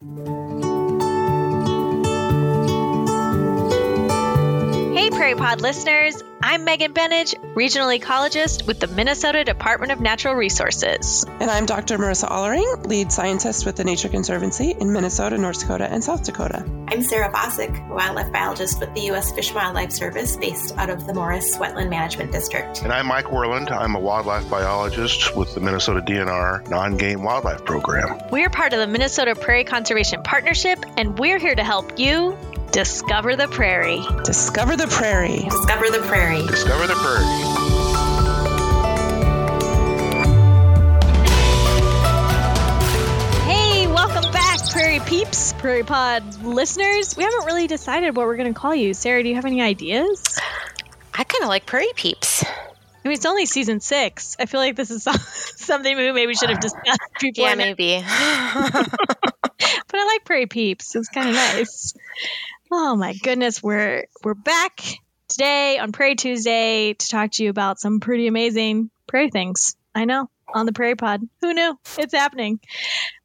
Hey, Prairie Pod listeners. I'm Megan Benage, regional ecologist with the Minnesota Department of Natural Resources. And I'm Dr. Marissa Ahlering, lead scientist with the Nature Conservancy in Minnesota, North Dakota, and South Dakota. I'm Sarah Vacek, wildlife biologist with the U.S. Fish and Wildlife Service based out of the Morris Wetland Management District. And I'm Mike Werland. I'm a wildlife biologist with the Minnesota DNR Non Game Wildlife Program. We're part of the Minnesota Prairie Conservation Partnership, and we're here to help you discover the prairie. Discover the prairie. Discover the prairie. Discover the prairie. Hey, welcome back, Prairie Peeps, Prairie Pod listeners. We haven't really decided what we're going to call you. Sarah, do you have any ideas? I kind of like Prairie Peeps. I mean, it's only season six. I feel like this is something we maybe should have discussed before. Yeah, maybe. but I like Prairie Peeps. It's kind of nice. Oh my goodness, we're we're back today on Prairie Tuesday to talk to you about some pretty amazing prairie things. I know on the Prairie Pod. Who knew? It's happening.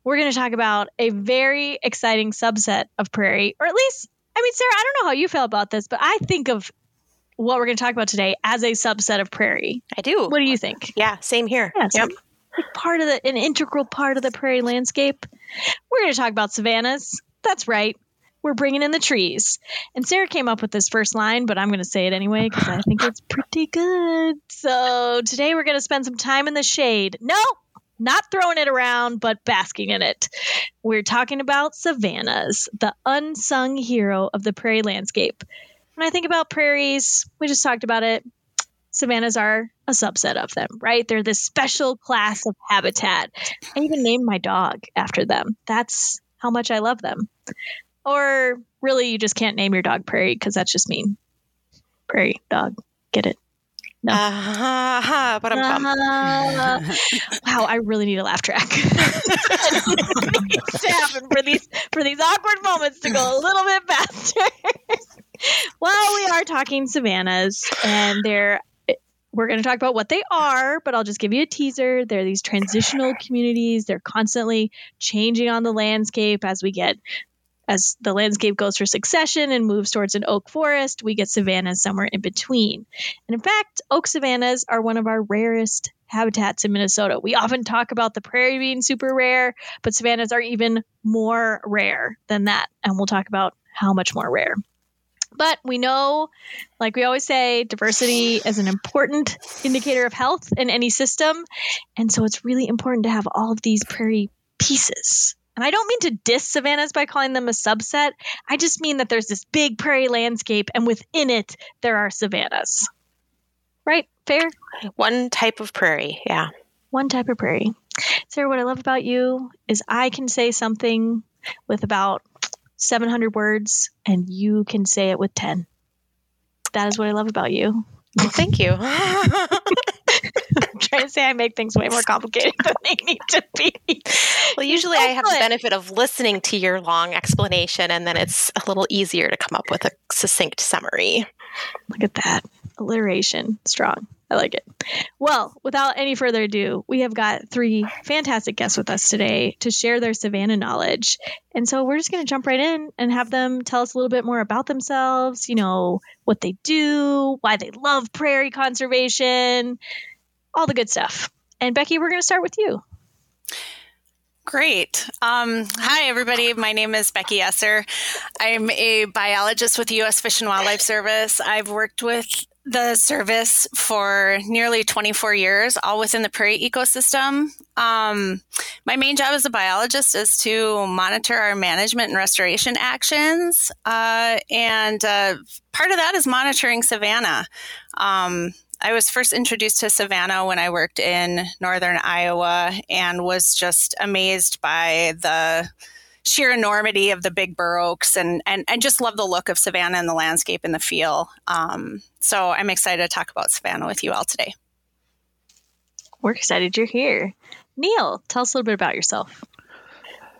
We're going to talk about a very exciting subset of prairie, or at least, I mean, Sarah, I don't know how you feel about this, but I think of what we're going to talk about today as a subset of prairie. I do. What do you think? Yeah, same here. Yeah, yep. like part of the an integral part of the prairie landscape. We're going to talk about savannas. That's right. We're bringing in the trees. And Sarah came up with this first line, but I'm going to say it anyway because I think it's pretty good. So today we're going to spend some time in the shade. No, not throwing it around, but basking in it. We're talking about savannas, the unsung hero of the prairie landscape. When I think about prairies, we just talked about it. Savannas are a subset of them, right? They're this special class of habitat. I even named my dog after them. That's how much I love them. Or really, you just can't name your dog Prairie because that's just mean. Prairie dog. Get it? No. Uh-huh, but I'm Uh, wow, I really need a laugh track. It needs to happen for these for these awkward moments to go a little bit faster. well, we are talking savannas, and they're we're going to talk about what they are, but I'll just give you a teaser. They're these transitional communities. They're constantly changing on the landscape as we get as the landscape goes for succession and moves towards an oak forest, we get savannas somewhere in between. And in fact, oak savannas are one of our rarest habitats in Minnesota. We often talk about the prairie being super rare, but savannas are even more rare than that. And we'll talk about how much more rare. But we know, like we always say, diversity is an important indicator of health in any system. And so it's really important to have all of these prairie pieces. And I don't mean to diss savannas by calling them a subset. I just mean that there's this big prairie landscape, and within it, there are savannas. Right? Fair? One type of prairie. Yeah. One type of prairie. Sarah, what I love about you is I can say something with about 700 words, and you can say it with 10. That is what I love about you. Well, thank you. I'm trying to say I make things way more complicated than they need to be. well, usually I have the benefit of listening to your long explanation, and then it's a little easier to come up with a succinct summary. Look at that. Alliteration. Strong. I like it. Well, without any further ado, we have got three fantastic guests with us today to share their Savanna knowledge. And so we're just going to jump right in and have them tell us a little bit more about themselves, you know, what they do, why they love prairie conservation, all the good stuff. And Becky, we're going to start with you. Great. Um, hi, everybody. My name is Becky Esser. I'm a biologist with the U.S. Fish and Wildlife Service. I've worked with the service for nearly 24 years, all within the prairie ecosystem. Um, my main job as a biologist is to monitor our management and restoration actions. Uh, and uh, part of that is monitoring savanna. Um, I was first introduced to savanna when I worked in northern Iowa and was just amazed by the sheer enormity of the big bur oaks and, and, and just love the look of Savanna and the landscape and the feel. Um, so I'm excited to talk about Savanna with you all today. We're excited you're here. Neil, tell us a little bit about yourself.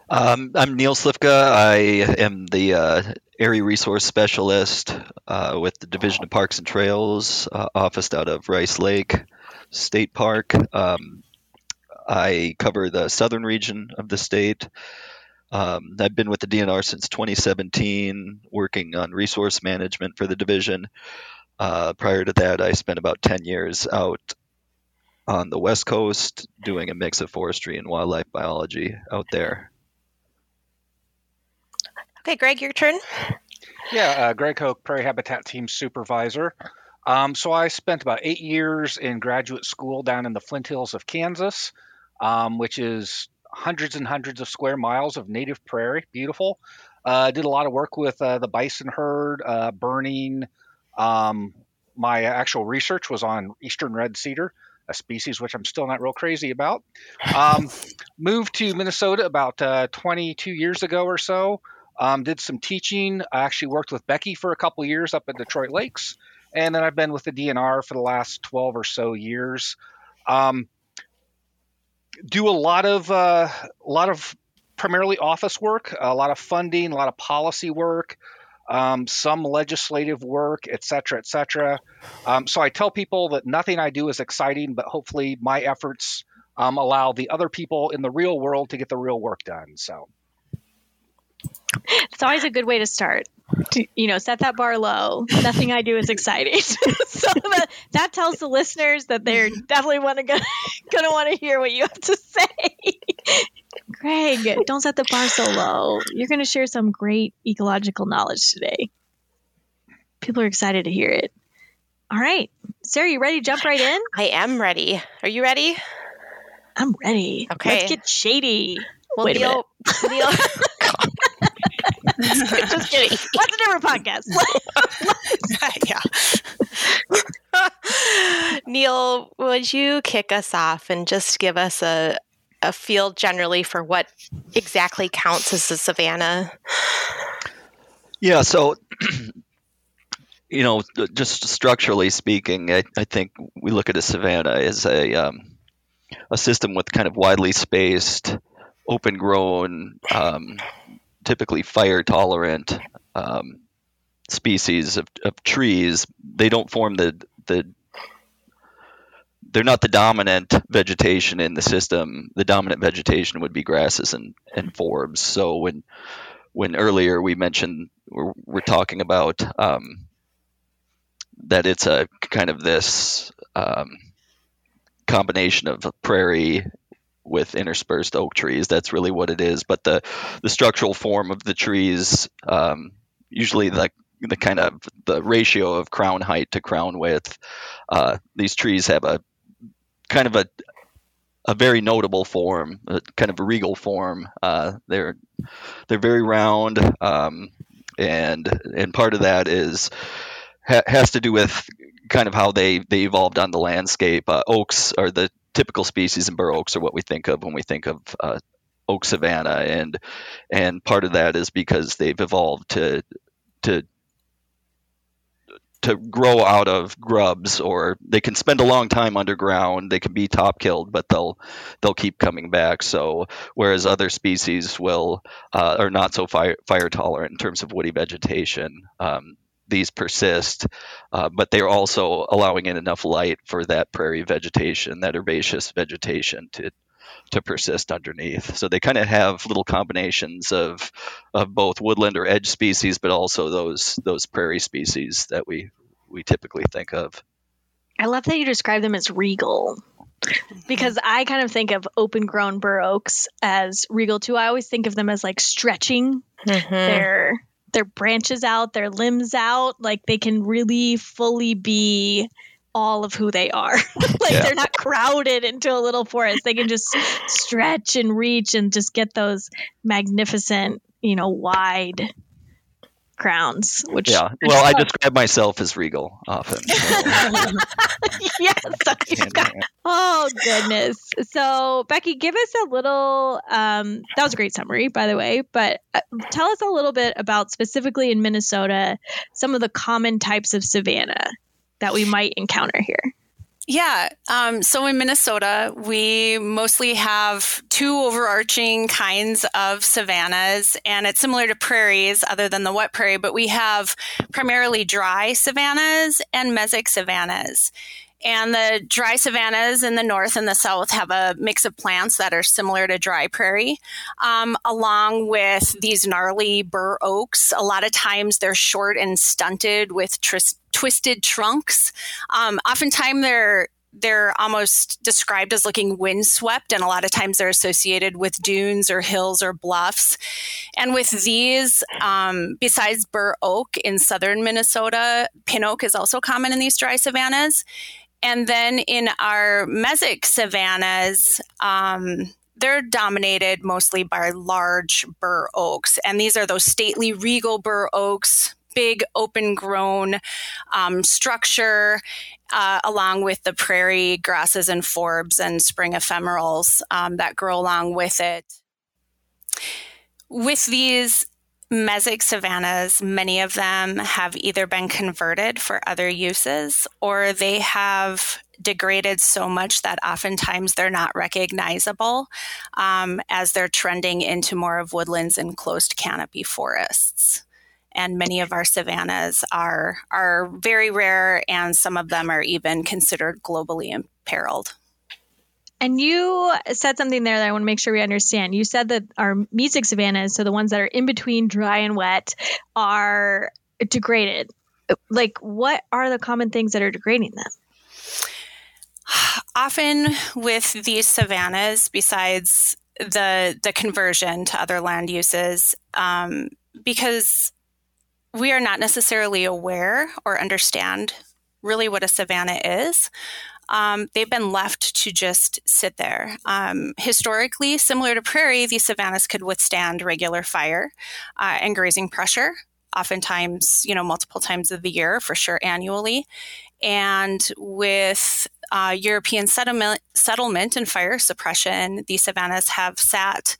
Um, I'm Neil Slifka. I am the uh, area resource specialist uh, with the Division of Parks and Trails, uh, officed out of Rice Lake State Park. Um, I cover the southern region of the state. Um, I've been with the DNR since 2017, working on resource management for the division. Uh, prior to that, I spent about 10 years out on the West Coast doing a mix of forestry and wildlife biology out there. Okay, Greg, your turn. Yeah, uh, Greg Hoch, Prairie Habitat Team Supervisor. Um, so I spent about eight years in graduate school down in the Flint Hills of Kansas, um, which is hundreds and hundreds of square miles of native prairie. Beautiful. I uh, did a lot of work with uh, the bison herd, uh, burning. Um, my actual research was on eastern red cedar, a species which I'm still not real crazy about. Um, moved to Minnesota about uh, 22 years ago or so. Um, did some teaching. I actually worked with Becky for a couple years up at Detroit Lakes, and then I've been with the DNR for the last 12 or so years. Um, do a lot of uh, a lot of primarily office work, a lot of funding, a lot of policy work, um, some legislative work, et cetera, et cetera. Um, so I tell people that nothing I do is exciting, but hopefully my efforts um, allow the other people in the real world to get the real work done. So it's always a good way to start. To, you know, set that bar low. Nothing I do is exciting. so that, that tells the listeners that they're definitely want to gonna, gonna want to hear what you have to say. Greg, don't set the bar so low. You're going to share some great ecological knowledge today. People are excited to hear it. All right, Sarah, you ready jump right in? I am ready. Are you ready? I'm ready. Okay. Let's get shady. Well, Wait a Neil, Neil, Just kidding. What's a different podcast? yeah. Neil, would you kick us off and just give us a a feel generally for what exactly counts as a savanna? Yeah, so you know, just structurally speaking, I, I think we look at a savanna as a um, a system with kind of widely spaced, open grown, um, typically fire tolerant um, species of, of trees. They don't form the the they're not the dominant vegetation in the system. The dominant vegetation would be grasses and, and forbs. So when when earlier we mentioned we're, we're talking about um, that it's a kind of this um, combination of prairie with interspersed oak trees. That's really what it is. But the the structural form of the trees, um, usually the the kind of the ratio of crown height to crown width. Uh, these trees have a kind of a a very notable form, a kind of a regal form. Uh, they're they're very round, um, and and part of that is ha- has to do with kind of how they they evolved on the landscape. Uh, oaks are the typical species, and bur oaks are what we think of when we think of uh, oak savanna, and and part of that is because they've evolved to to to grow out of grubs or they can spend a long time underground. They can be top killed but they'll they'll keep coming back. So whereas other species will uh, are not so fire, fire tolerant in terms of woody vegetation um, these persist uh, but they're also allowing in enough light for that prairie vegetation that herbaceous vegetation to to persist underneath. So they kind of have little combinations of of both woodland or edge species, but also those those prairie species that we we typically think of. I love that you describe them as regal because I kind of think of open grown bur oaks as regal too. I always think of them as like stretching Mm-hmm. their their branches out, their limbs out, like they can really fully be all of who they are. like Yeah. they're not crowded into a little forest. They can just stretch and reach and just get those magnificent, you know, wide crowns. Which Yeah. Well, I describe myself as regal often. so- yes, got Oh goodness. So Becky, give us a little. Um, that was a great summary, by the way. But uh, tell us a little bit about specifically in Minnesota some of the common types of savanna that we might encounter here. Yeah. Um, so in Minnesota, we mostly have two overarching kinds of savannas, and it's similar to prairies, other than the wet prairie, but we have primarily dry savannas and mesic savannas. And the dry savannas in the north and the south have a mix of plants that are similar to dry prairie, um, along with these gnarly bur oaks. A lot of times they're short and stunted with tris- twisted trunks. Um, oftentimes they're they're almost described as looking windswept, and a lot of times they're associated with dunes or hills or bluffs. And with these, um, besides bur oak in southern Minnesota, pin oak is also common in these dry savannas. And then in our mesic savannas, um, they're dominated mostly by large bur oaks. And these are those stately, regal bur oaks, big open grown um, structure uh, along with the prairie grasses and forbs and spring ephemerals um, that grow along with it. With these mesic savannas, many of them have either been converted for other uses or they have degraded so much that oftentimes they're not recognizable um, as they're trending into more of woodlands and closed canopy forests and many of our savannas are are very rare, and some of them are even considered globally imperiled. And you said something there that I want to make sure we understand. You said that our mesic savannas, so the ones that are in between dry and wet, are degraded. Like, what are the common things that are degrading them? Often with these savannas, besides the the conversion to other land uses, um, because we are not necessarily aware or understand really what a savanna is. Um, they've been left to just sit there. Um, historically, similar to prairie, these savannas could withstand regular fire uh, and grazing pressure, oftentimes, you know, multiple times of the year, for sure, annually. And with uh, European settlement, settlement and fire suppression, these savannas have sat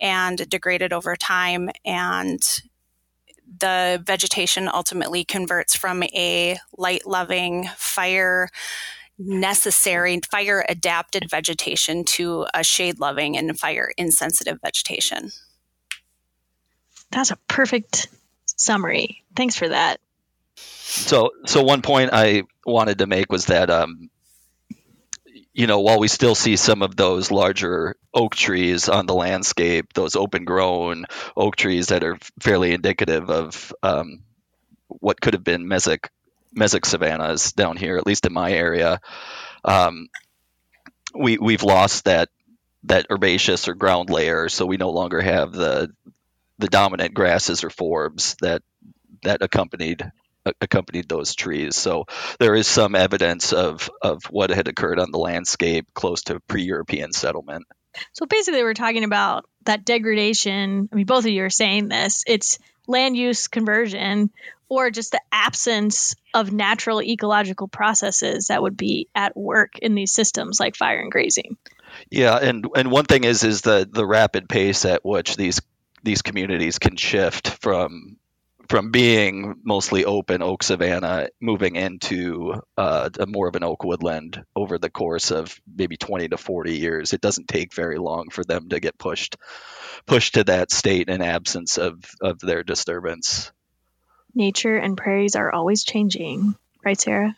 and degraded over time and the vegetation ultimately converts from a light loving, fire necessary, fire adapted vegetation to a shade loving and fire insensitive vegetation. That's a perfect summary. Thanks for that. So, so one point I wanted to make was that um, you know, while we still see some of those larger oak trees on the landscape, those open grown oak trees that are fairly indicative of um, what could have been mesic mesic savannas down here, at least in my area, um, we we've lost that that herbaceous or ground layer, so we no longer have the the dominant grasses or forbs that that accompanied accompanied those trees. So there is some evidence of, of what had occurred on the landscape close to pre European settlement. So basically, we're talking about that degradation. I mean, both of you are saying this it's land use conversion or just the absence of natural ecological processes that would be at work in these systems like fire and grazing. Yeah, and and one thing is is the the rapid pace at which these these communities can shift from from being mostly open oak savanna moving into uh, a more of an oak woodland over the course of maybe 20 to 40 years it doesn't take very long for them to get pushed pushed to that state in absence of of their disturbance. Nature and prairies are always changing right sarah?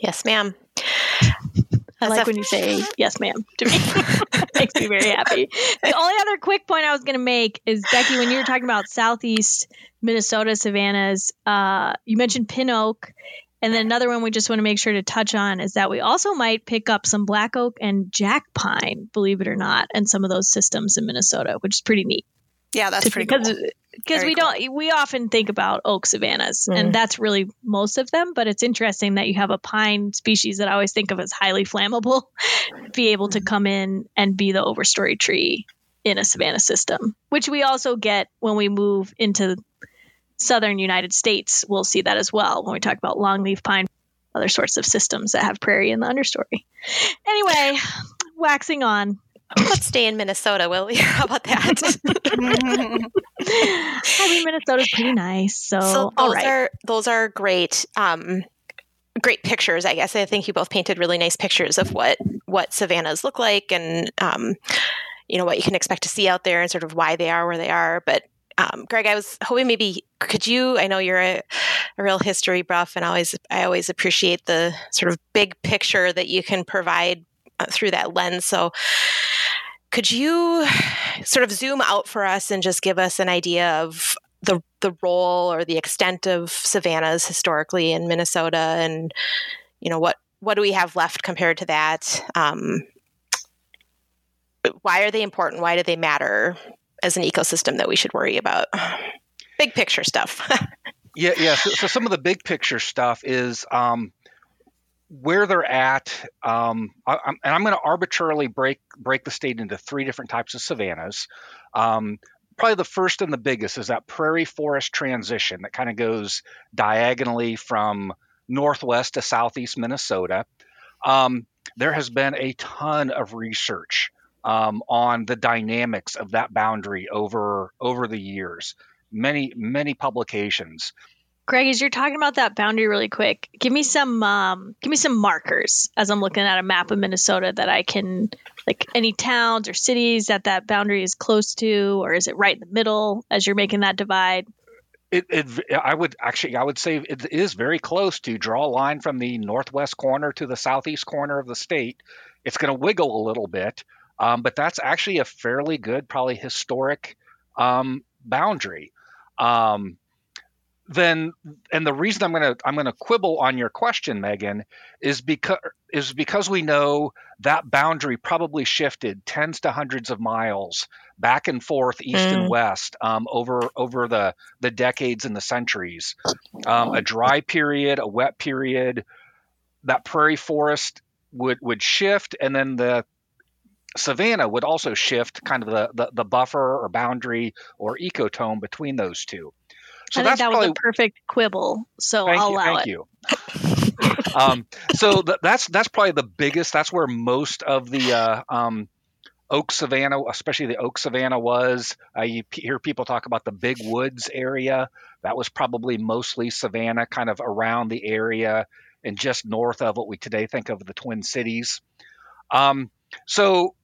Yes ma'am I like when you say yes, ma'am to me. makes me very happy. The only other quick point I was going to make is Becky, when you were talking about southeast Minnesota savannas, uh, you mentioned pin oak. And then another one we just want to make sure to touch on is that we also might pick up some black oak and jack pine, believe it or not, and some of those systems in Minnesota, which is pretty neat. Yeah, that's pretty because, cool because we cool. don't we often think about oak savannas mm. and that's really most of them but it's interesting that you have a pine species that i always think of as highly flammable be able to mm. come in and be the overstory tree in a savanna system which we also get when we move into southern united states we'll see that as well when we talk about longleaf pine other sorts of systems that have prairie in the understory anyway waxing on Let's stay in Minnesota, will we? How about that? I mean, Minnesota's pretty nice. So, so those are those are great, um, great pictures. I guess I think you both painted really nice pictures of what what savannas look like, and um, you know what you can expect to see out there, and sort of why they are where they are. But um, Greg, I was hoping maybe could you? I know you're a, a real history buff, and always I always appreciate the sort of big picture that you can provide through that lens. So, could you sort of zoom out for us and just give us an idea of the the role or the extent of savannas historically in Minnesota, and you know what what do we have left compared to that? Um, why are they important? Why do they matter as an ecosystem that we should worry about? Big picture stuff. yeah, yeah. So, so, some of the big picture stuff is um, where they're at, um, I, I'm, and I'm going to arbitrarily break break the state into three different types of savannas. Um, probably the first and the biggest is that prairie forest transition that kind of goes diagonally from northwest to southeast Minnesota. Um, there has been a ton of research um, on the dynamics of that boundary over over the years. Many many publications. Greg, as you're talking about that boundary really quick, give me some um, give me some markers as I'm looking at a map of Minnesota that I can like any towns or cities that that boundary is close to, or is it right in the middle as you're making that divide? It, it, I would actually, I would say it is very close to draw a line from the northwest corner to the southeast corner of the state. It's going to wiggle a little bit, um, but that's actually a fairly good, probably historic um, boundary. Um, then and the reason I'm gonna I'm gonna quibble on your question, Megan, is because is because we know that boundary probably shifted tens to hundreds of miles back and forth, east mm. and west, um, over over the the decades and the centuries. Um, a dry period, a wet period, that prairie forest would would shift, and then the savanna would also shift, kind of the the, the buffer or boundary or ecotone between those two. So I think that probably, was a perfect quibble. So I'll you, allow thank it. you. um, so th- that's that's probably the biggest. That's where most of the uh, um, oak savanna, especially the oak savanna, was. Uh, you p- hear people talk about the big woods area. That was probably mostly savanna, kind of around the area and just north of what we today think of the Twin Cities. Um, so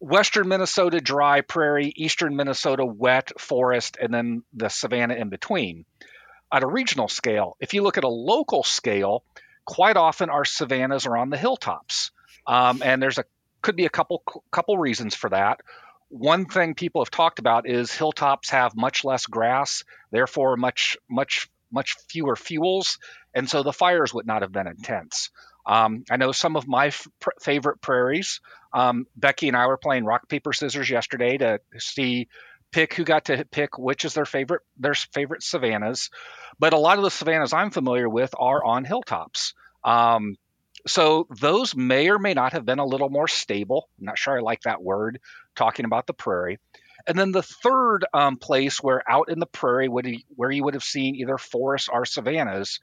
western Minnesota dry prairie, eastern Minnesota wet forest, and then the savanna in between. At a regional scale, if you look at a local scale, quite often our savannas are on the hilltops, um, and there's a could be a couple couple reasons for that. One thing people have talked about is hilltops have much less grass, therefore much much much fewer fuels, and so the fires would not have been intense. Um, I know some of my f- favorite prairies. Um, Becky and I were playing rock paper scissors yesterday to see pick who got to pick which is their favorite their favorite savannas. But a lot of the savannas I'm familiar with are on hilltops. Um, so those may or may not have been a little more stable. I'm not sure I like that word talking about the prairie. And then the third um, place where out in the prairie would where you would have seen either forests or savannas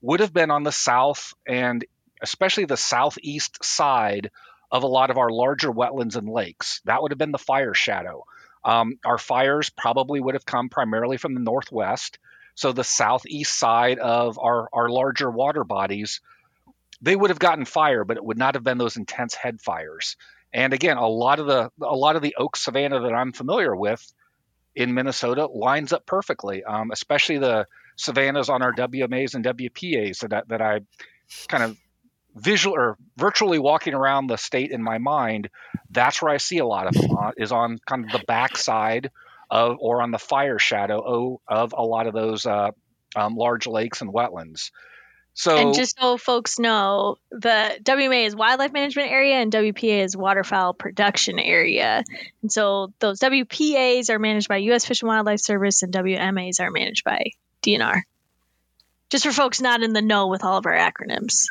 would have been on the south and especially the southeast side of a lot of our larger wetlands and lakes. That would have been the fire shadow. Um, our fires probably would have come primarily from the northwest. So the southeast side of our, our larger water bodies, they would have gotten fire, but it would not have been those intense head fires. And again, a lot of the a lot of the oak savanna that I'm familiar with in Minnesota lines up perfectly, um, especially the savannas on our WMAs and WPAs that, that I kind of visual or virtually walking around the state in my mind, that's where I see a lot of them on, is on kind of the backside of or on the fire shadow of a lot of those uh, um, large lakes and wetlands. So, and just so folks know, the WMA is wildlife management area and WPA is waterfowl production area. And so those WPAs are managed by U.S. Fish and Wildlife Service and WMAs are managed by DNR. Just for folks not in the know with all of our acronyms.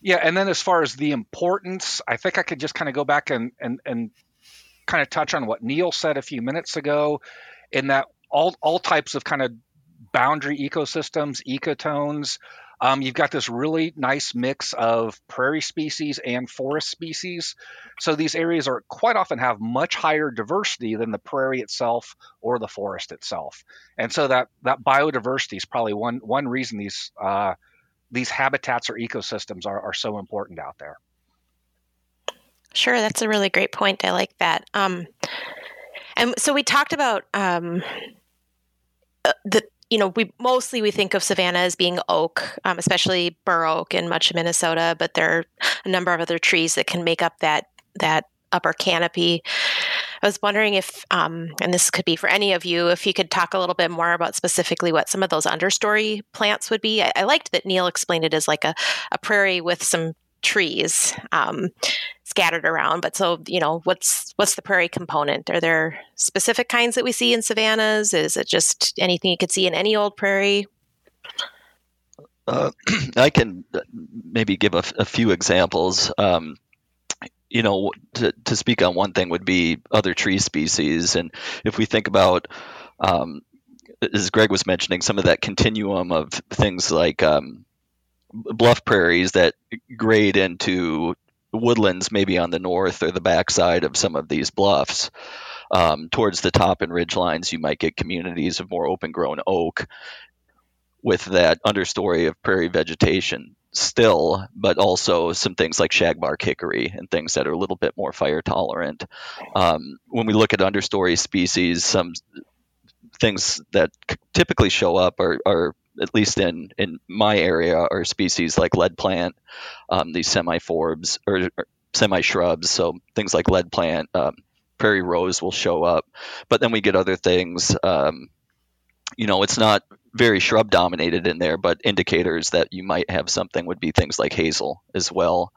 Yeah, and then as far as the importance, I think I could just kind of go back and and and kind of touch on what Neil said a few minutes ago, in that all all types of kind of boundary ecosystems, ecotones. Um, you've got this really nice mix of prairie species and forest species. So these areas are quite often have much higher diversity than the prairie itself or the forest itself. And so that that biodiversity is probably one one reason these uh, these habitats or ecosystems are, are so important out there. Sure, that's a really great point. I like that. Um, and so we talked about um, uh, the you know, we mostly we think of savanna as being oak, um, especially bur oak in much of Minnesota, but there are a number of other trees that can make up that that upper canopy. I was wondering if, um, and this could be for any of you, if you could talk a little bit more about specifically what some of those understory plants would be. I, I liked that Neil explained it as like a, a prairie with some trees um, scattered around. But so, you know, what's what's the prairie component? Are there specific kinds that we see in savannas? Is it just anything you could see in any old prairie? Uh, I can uh, maybe give a, a few examples. Um, you know, to, to speak on one thing would be other tree species. And if we think about, um, as Greg was mentioning, some of that continuum of things like um, bluff prairies that grade into woodlands, maybe on the north or the backside of some of these bluffs. Um, towards the top and ridge lines, you might get communities of more open grown oak with that understory of prairie vegetation still, but also some things like shagbark hickory and things that are a little bit more fire tolerant. Um, when we look at understory species, some things that typically show up are, are at least in, in my area, are species like lead plant, um, these semi forbs or, or semi shrubs. So things like lead plant, um, prairie rose will show up. But then we get other things. Um, you know, it's not very shrub dominated in there, but indicators that you might have something would be things like hazel as well,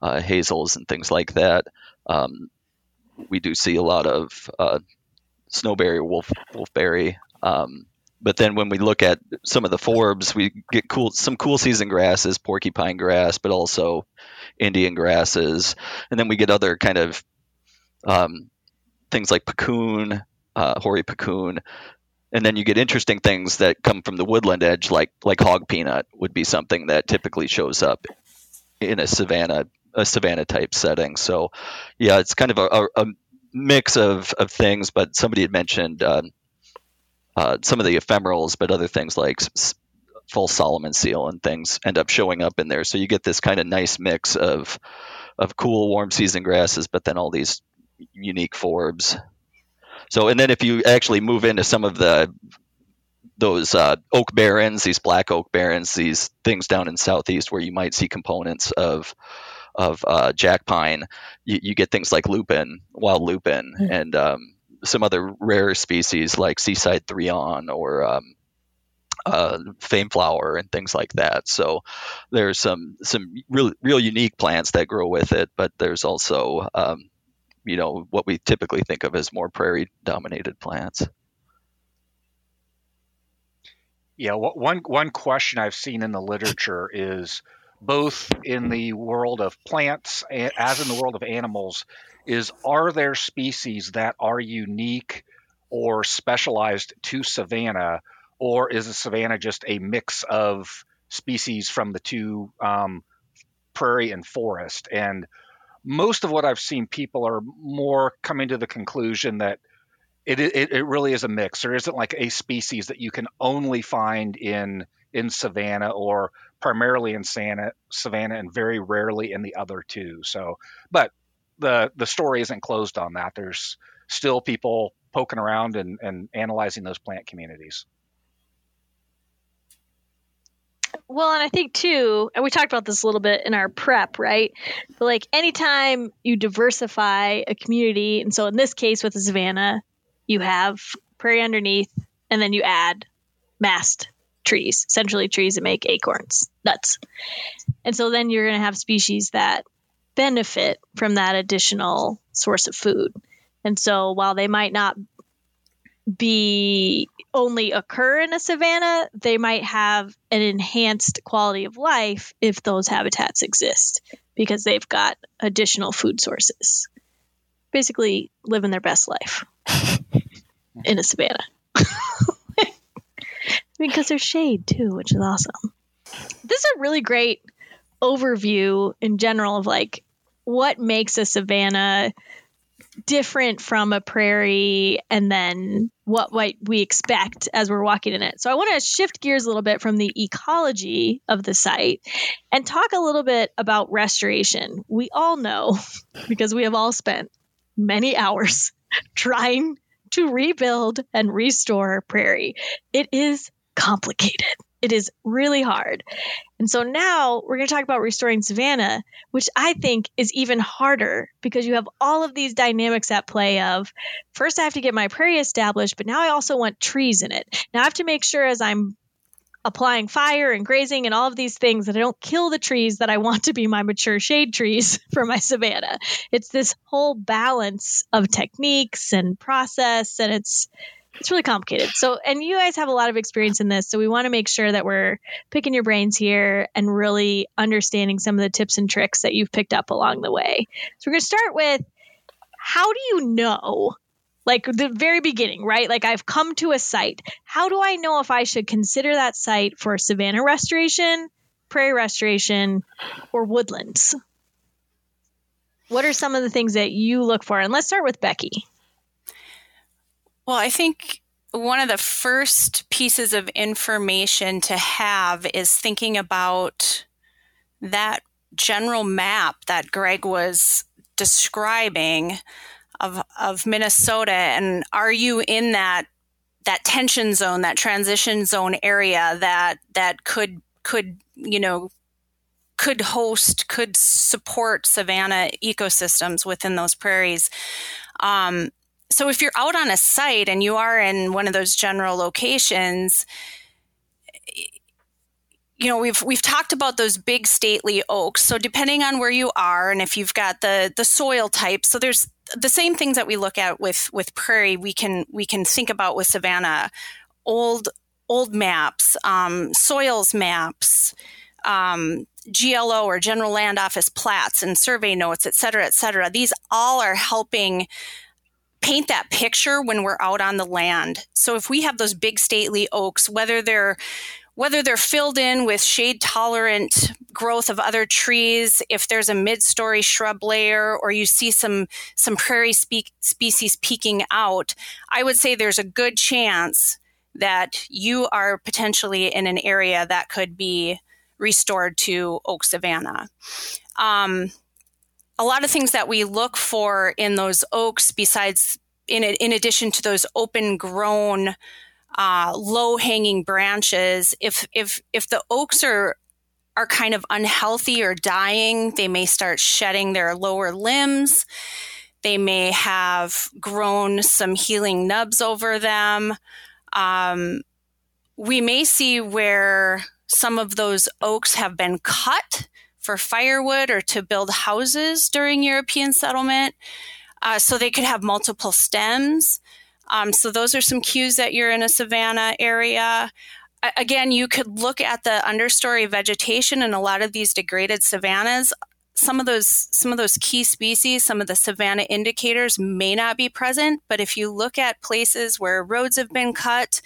uh, hazels and things like that. Um, we do see a lot of uh, snowberry, wolf wolfberry. Um, but then when we look at some of the forbs, we get cool some cool season grasses, porcupine grass, but also Indian grasses, and then we get other kind of um, things like puccoon, uh, hoary puccoon, and then you get interesting things that come from the woodland edge, like like hog peanut would be something that typically shows up in a savanna a savanna type setting. So, yeah, it's kind of a, a, mix of of things. But somebody had mentioned um, uh, some of the ephemerals, but other things like false Solomon seal and things end up showing up in there. So you get this kind of nice mix of of cool warm season grasses, but then all these unique forbs so, and then if you actually move into some of the those uh, oak barrens, these black oak barrens, these things down in southeast where you might see components of of uh, jack pine, you, you, get things like lupin, wild lupin, mm-hmm. and um, some other rare species like seaside three-awn or um, uh, fame flower and things like that. So there's some some real real unique plants that grow with it, but there's also um, you know what we typically think of as more prairie dominated plants. Yeah, one one question I've seen in the literature is both in the world of plants as in the world of animals is are there species that are unique or specialized to savanna or is the savanna just a mix of species from the two um, prairie and forest and most of what I've seen, people are more coming to the conclusion that it, it, it really is a mix. There isn't like a species that you can only find in in savanna or primarily in Santa, savanna and very rarely in the other two. So, but the the story isn't closed on that. There's still people poking around and, and analyzing those plant communities. Well, and I think too, and we talked about this a little bit in our prep, right? But like anytime you diversify a community, and so in this case with savanna, you have prairie underneath, and then you add mast trees, centrally trees that make acorns, nuts. And so then you're going to have species that benefit from that additional source of food. And so while they might not be only occur in a savanna, they might have an enhanced quality of life if those habitats exist because they've got additional food sources. Basically, living their best life in a savanna. because there's shade too, which is awesome. This is a really great overview in general of like what makes a savanna different from a prairie and then what might we expect as we're walking in it. So I want to shift gears a little bit from the ecology of the site and talk a little bit about restoration. We all know because we have all spent many hours trying to rebuild and restore prairie. It is complicated. It is really hard. And so now we're going to talk about restoring savanna, which I think is even harder because you have all of these dynamics at play of first I have to get my prairie established, but now I also want trees in it. Now I have to make sure as I'm applying fire and grazing and all of these things that I don't kill the trees that I want to be my mature shade trees for my savanna. It's this whole balance of techniques and process and it's it's really complicated. So, and you guys have a lot of experience in this, so we want to make sure that we're picking your brains here and really understanding some of the tips and tricks that you've picked up along the way. So, we're going to start with how do you know like the very beginning, right? Like I've come to a site. How do I know if I should consider that site for savanna restoration, prairie restoration, or woodlands? What are some of the things that you look for? And let's start with Becky. Well, I think one of the first pieces of information to have is thinking about that general map that Greg was describing of, of Minnesota. And are you in that that tension zone, that transition zone area that that could could you know could host, could support savanna ecosystems within those prairies. Um, so if you're out on a site and you are in one of those general locations, you know we've we've talked about those big stately oaks. So depending on where you are and if you've got the the soil type, so there's the same things that we look at with with prairie. We can we can think about with savanna, old old maps, um, soils maps. Um, GLO or General Land Office plats and survey notes, et cetera, et cetera. These all are helping paint that picture when we're out on the land. So if we have those big stately oaks, whether they're whether they're filled in with shade tolerant growth of other trees, if there's a mid-story shrub layer or you see some some prairie spe- species peeking out, I would say there's a good chance that you are potentially in an area that could be restored to oak savanna. Um, a lot of things that we look for in those oaks, besides in in addition to those open grown, uh, low hanging branches, if if if the oaks are are kind of unhealthy or dying, they may start shedding their lower limbs. They may have grown some healing nubs over them. Um, we may see where some of those oaks have been cut for firewood or to build houses during European settlement. Uh, so they could have multiple stems. Um, so those are some cues that you're in a savanna area. again, you could look at the understory vegetation in a lot of these degraded savannas. Some of those some of those key species, some of the savanna indicators may not be present, but if you look at places where roads have been cut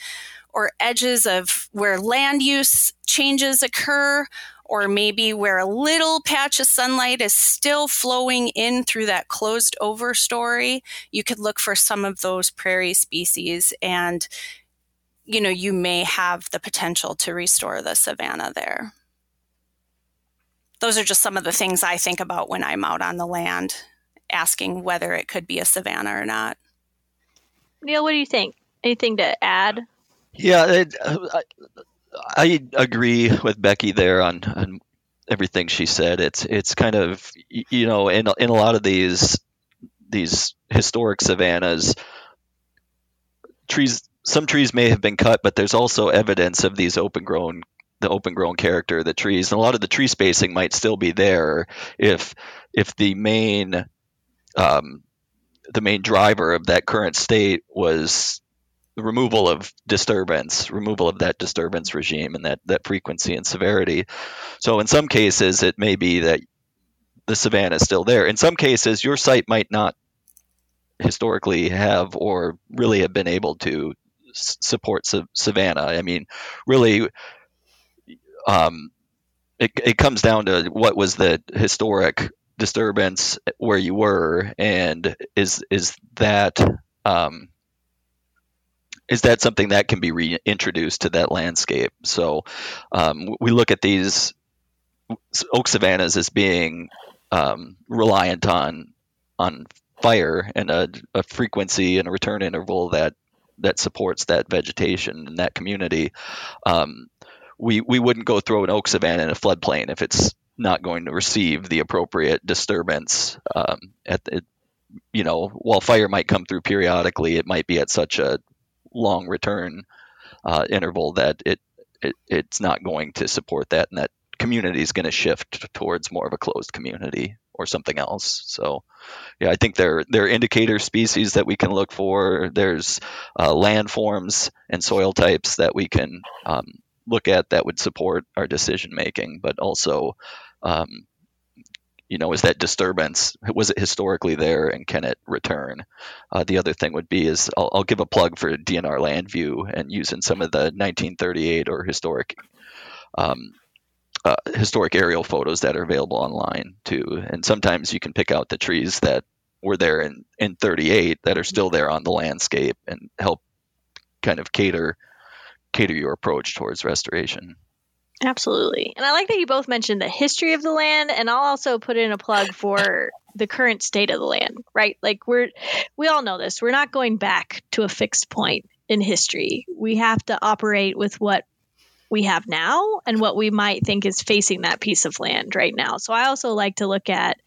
or edges of where land use changes occur or maybe where a little patch of sunlight is still flowing in through that closed over story, you could look for some of those prairie species and you know, you may have the potential to restore the savanna there. Those are just some of the things I think about when I'm out on the land asking whether it could be a savanna or not. Neil, what do you think? Anything to add? Yeah, it, uh, I agree with Becky there on, on everything she said. It's it's kind of you know in in a lot of these these historic savannas, trees some trees may have been cut, but there's also evidence of these open grown the open grown character of the trees, and a lot of the tree spacing might still be there if if the main um, the main driver of that current state was removal of disturbance, removal of that disturbance regime and that, that frequency and severity. So in some cases, it may be that the savanna is still there. In some cases, your site might not historically have or really have been able to support sa- savanna. I mean, really, um, it, it comes down to what was the historic disturbance where you were, and is is that um, is that something that can be reintroduced to that landscape? So um, we look at these oak savannas as being um, reliant on on fire and a, a, frequency and a return interval that that supports that vegetation and that community. Um, we we wouldn't go throw an oak savanna in a floodplain if it's not going to receive the appropriate disturbance um, at the, you know while fire might come through periodically it might be at such a long return uh, interval that it, it it's not going to support that and that community is going to shift towards more of a closed community or something else. So yeah i think there there are indicator species that we can look for. There's uh, landforms and soil types that we can um, look at that would support our decision making but also um, you know, is that disturbance was it historically there and can it return? Uh, the other thing would be is I'll, I'll, give a plug for DNR Landview and using some of the 1938 or historic um, uh, historic aerial photos that are available online too. And sometimes you can pick out the trees that were there in in 38 that are still there on the landscape and help kind of cater cater your approach towards restoration. Absolutely. And I like that you both mentioned the history of the land and I'll also put in a plug for the current state of the land, right? Like we're we all know this. We're not going back to a fixed point in history. We have to operate with what we have now and what we might think is facing that piece of land right now. So I also like to look at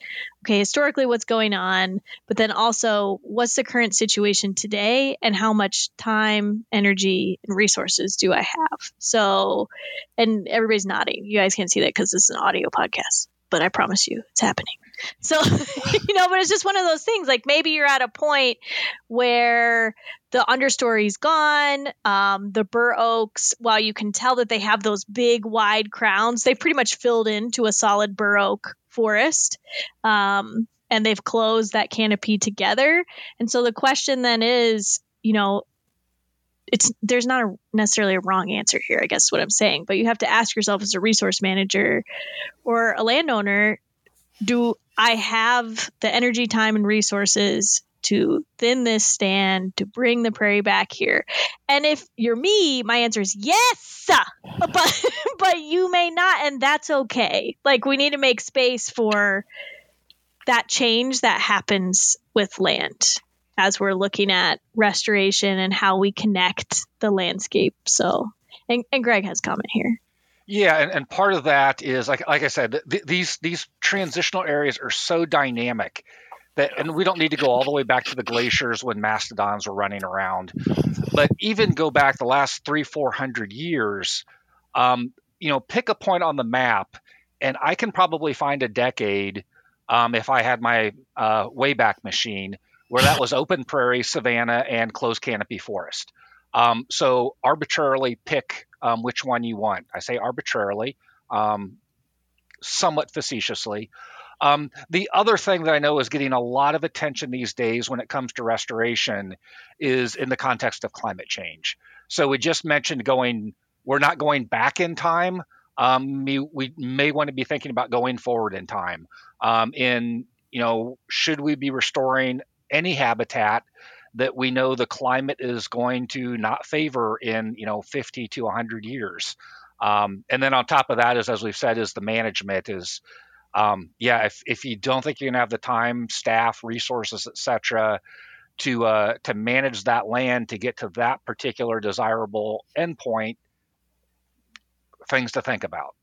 okay, historically what's going on, but then also what's the current situation today and how much time, energy, and resources do I have? So, and everybody's nodding. You guys can't see that because this is an audio podcast, but I promise you it's happening. So, you know, but it's just one of those things. Like maybe you're at a point where the understory's gone. Um, the bur oaks, while you can tell that they have those big, wide crowns, they pretty much filled into a solid bur oak forest. Um, and they've closed that canopy together. And so the question then is, you know, it's there's not a, necessarily a wrong answer here, I guess what I'm saying, but you have to ask yourself as a resource manager or a landowner, do I have the energy, time, and resources to thin this stand to bring the prairie back here? And if you're me, my answer is yes, but but you may not, and that's okay. Like we need to make space for that change that happens with land as we're looking at restoration and how we connect the landscape. So, and, and Greg has comment here. Yeah, and, and part of that is like like I said, th- these these transitional areas are so dynamic that, and we don't need to go all the way back to the glaciers when mastodons were running around, but even go back the last three four hundred years, um, you know, pick a point on the map, and I can probably find a decade um, if I had my uh, Wayback Machine where that was open prairie, savanna, and closed canopy forest. Um, so arbitrarily pick um, which one you want. I say arbitrarily, um, somewhat facetiously. Um, the other thing that I know is getting a lot of attention these days when it comes to restoration is in the context of climate change. So we just mentioned going, we're not going back in time. Um, we, we, may want to be thinking about going forward in time. Um, in you know, should we be restoring any habitat that we know the climate is going to not favor in you know 50 to 100 years. Um, and then on top of that is as we've said is the management is um, yeah if, if you don't think you're going to have the time staff resources etc to uh, to manage that land to get to that particular desirable endpoint things to think about.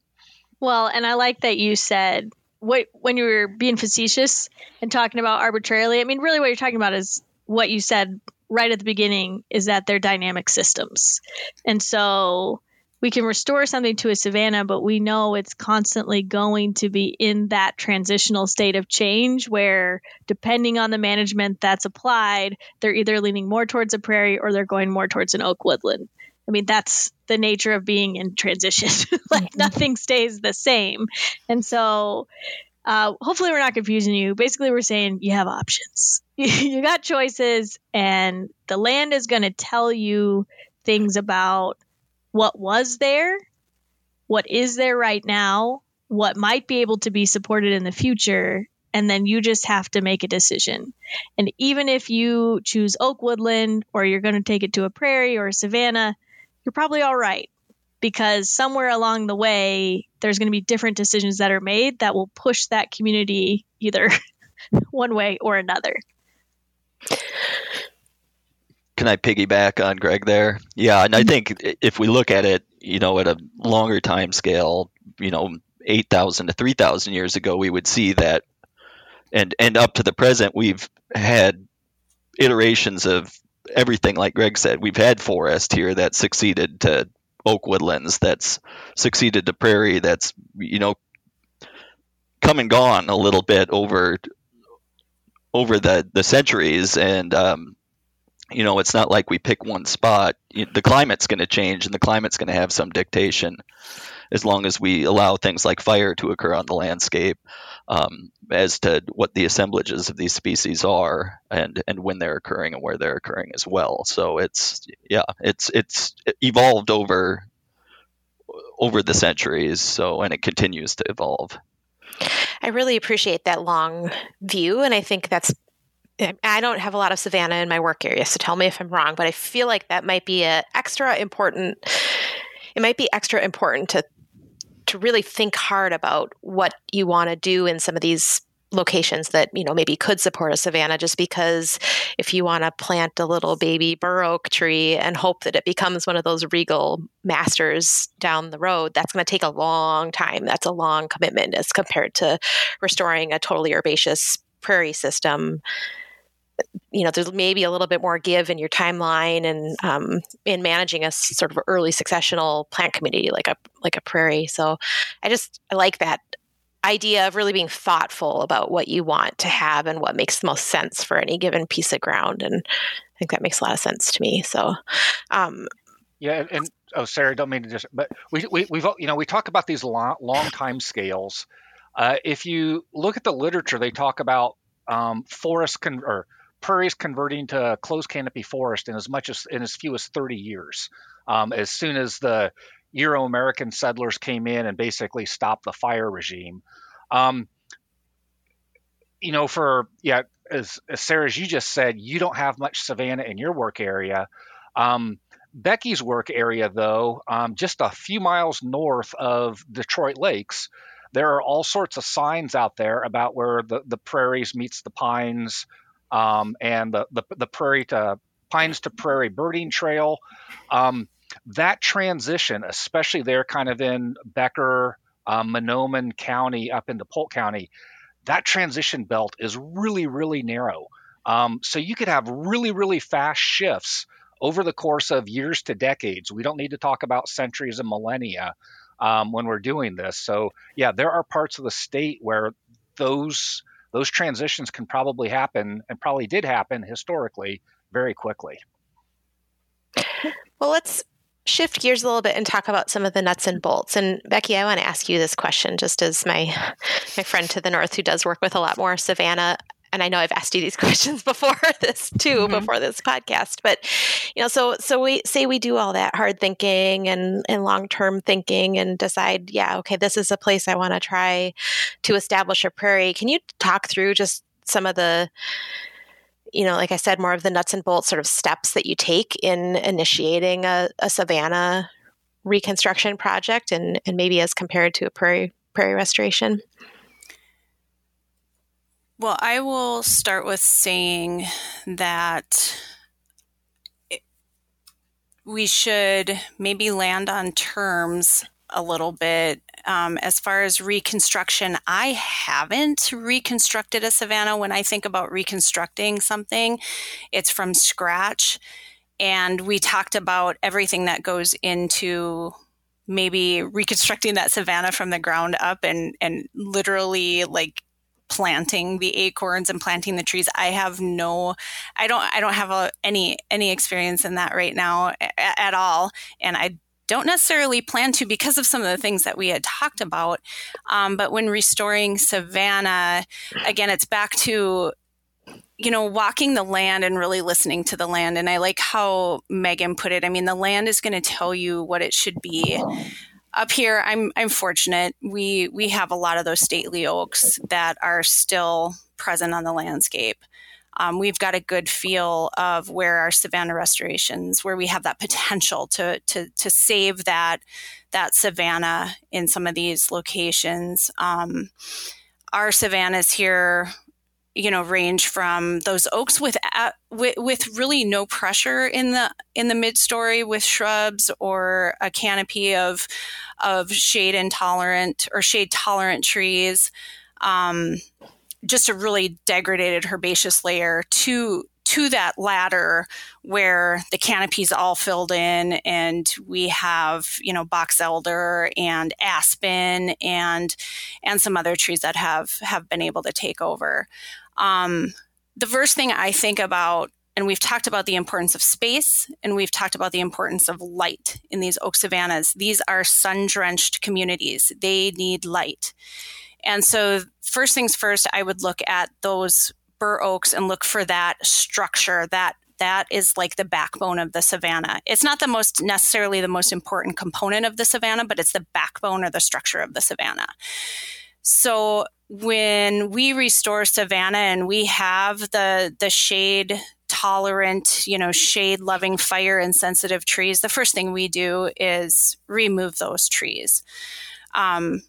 Well and i like that you said what when you were being facetious and talking about arbitrarily, I mean, really, what you're talking about is what you said right at the beginning is that they're dynamic systems, and so we can restore something to a savanna, but we know it's constantly going to be in that transitional state of change where, depending on the management that's applied, they're either leaning more towards a prairie or they're going more towards an oak woodland. I mean, that's the nature of being in transition. like nothing stays the same. And so, uh, hopefully, we're not confusing you. Basically, we're saying you have options. you got choices, and the land is going to tell you things about what was there, what is there right now, what might be able to be supported in the future, and then you just have to make a decision. And even if you choose oak woodland or you're going to take it to a prairie or a savanna, you're probably all right because somewhere along the way there's going to be different decisions that are made that will push that community either one way or another can I piggyback on Greg there? Yeah, and I mm-hmm. think if we look at it, you know, at a longer time scale, you know, 8,000 to 3,000 years ago, we would see that, and and up to the present, we've had iterations of everything, like Greg said. We've had forest here that succeeded to oak woodlands, that's succeeded to prairie, that's you know come and gone a little bit over over the the centuries, and um, you know, it's not like we pick one spot. The climate's going to change, and the climate's going to have some dictation as long as we allow things like fire to occur on the landscape um, as to what the assemblages of these species are and and when they're occurring and where they're occurring as well. So it's yeah, it's it's evolved over over the centuries. So and it continues to evolve. I really appreciate that long view, and I think that's I don't have a lot of savanna in my work area, so tell me if I'm wrong, but I feel like that might be a extra important it might be extra important to to really think hard about what you want to do in some of these locations that you know maybe could support a savanna just because if you want to plant a little baby bur oak tree and hope that it becomes one of those regal masters down the road that's going to take a long time. That's a long commitment as compared to restoring a totally herbaceous prairie system you know there's maybe a little bit more give in your timeline and um, in managing a sort of early successional plant community like a like a prairie. So i just i like that idea of really being thoughtful about what you want to have and what makes the most sense for any given piece of ground and i think that makes a lot of sense to me. So um, yeah and oh sarah don't mean to just but we, we we've you know we talk about these long, long time scales. Uh, if you look at the literature they talk about um, forest con- or prairies converting to closed canopy forest in as much as in as few as 30 years. Um, as soon as the Euro American settlers came in and basically stopped the fire regime. Um, you know, for yeah, as, as Sarah, as you just said, you don't have much savanna in your work area. Um, Becky's work area, though, um, just a few miles north of Detroit Lakes, there are all sorts of signs out there about where the, the prairies meets the pines, um, and the, the, the prairie to pines to prairie birding trail. Um, that transition, especially there, kind of in Becker, um, Mahnomen County, up into Polk County, that transition belt is really, really narrow. Um, so you could have really, really fast shifts over the course of years to decades. We don't need to talk about centuries and millennia um, when we're doing this. So, yeah, there are parts of the state where those those transitions can probably happen and probably did happen historically very quickly. Well, let's shift gears a little bit and talk about some of the nuts and bolts. And Becky, I want to ask you this question just as my my friend to the north who does work with a lot more savanna and I know I've asked you these questions before this too, mm-hmm. before this podcast, but you know, so so we say we do all that hard thinking and and long term thinking and decide, yeah, okay, this is a place I want to try to establish a prairie. Can you talk through just some of the you know, like I said, more of the nuts and bolts sort of steps that you take in initiating a, a savanna reconstruction project and, and maybe as compared to a prairie prairie restoration? Well, I will start with saying that we should maybe land on terms a little bit. Um, as far as reconstruction, I haven't reconstructed a savanna. When I think about reconstructing something, it's from scratch. And we talked about everything that goes into maybe reconstructing that savanna from the ground up and, and literally like planting the acorns and planting the trees i have no i don't i don't have a, any any experience in that right now at all and i don't necessarily plan to because of some of the things that we had talked about um, but when restoring savanna again it's back to you know, walking the land and really listening to the land. And I like how Megan put it. I mean, the land is going to tell you what it should be up here i'm i'm fortunate. We we have a lot of those stately oaks that are still present on the landscape. Um, we've got a good feel of where our savanna restorations where we have that potential to to to save that that savanna in some of these locations. Um, our savannas here you know range from those oaks with, with with really no pressure in the in the mid story with shrubs or a canopy of of shade intolerant or shade tolerant trees um, just a really degraded herbaceous layer to to that ladder where the canopy's all filled in and we have you know box elder and aspen and and some other trees that have have been able to take over um, the first thing i think about and we've talked about the importance of space and we've talked about the importance of light in these oak savannas these are sun drenched communities they need light and so first things first i would look at those bur oaks and look for that structure that that is like the backbone of the savanna. It's not the most necessarily the most important component of the savanna, but it's the backbone or the structure of the savanna. So when we restore savanna and we have the the shade tolerant, you know, shade loving, fire insensitive trees, the first thing we do is remove those trees. Um,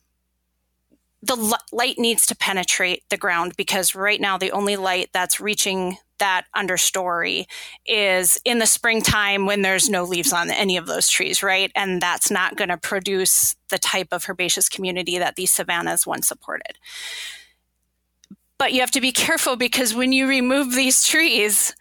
the light needs to penetrate the ground because right now the only light that's reaching that understory is in the springtime when there's no leaves on any of those trees, right? And that's not going to produce the type of herbaceous community that these savannas once supported. But you have to be careful because when you remove these trees,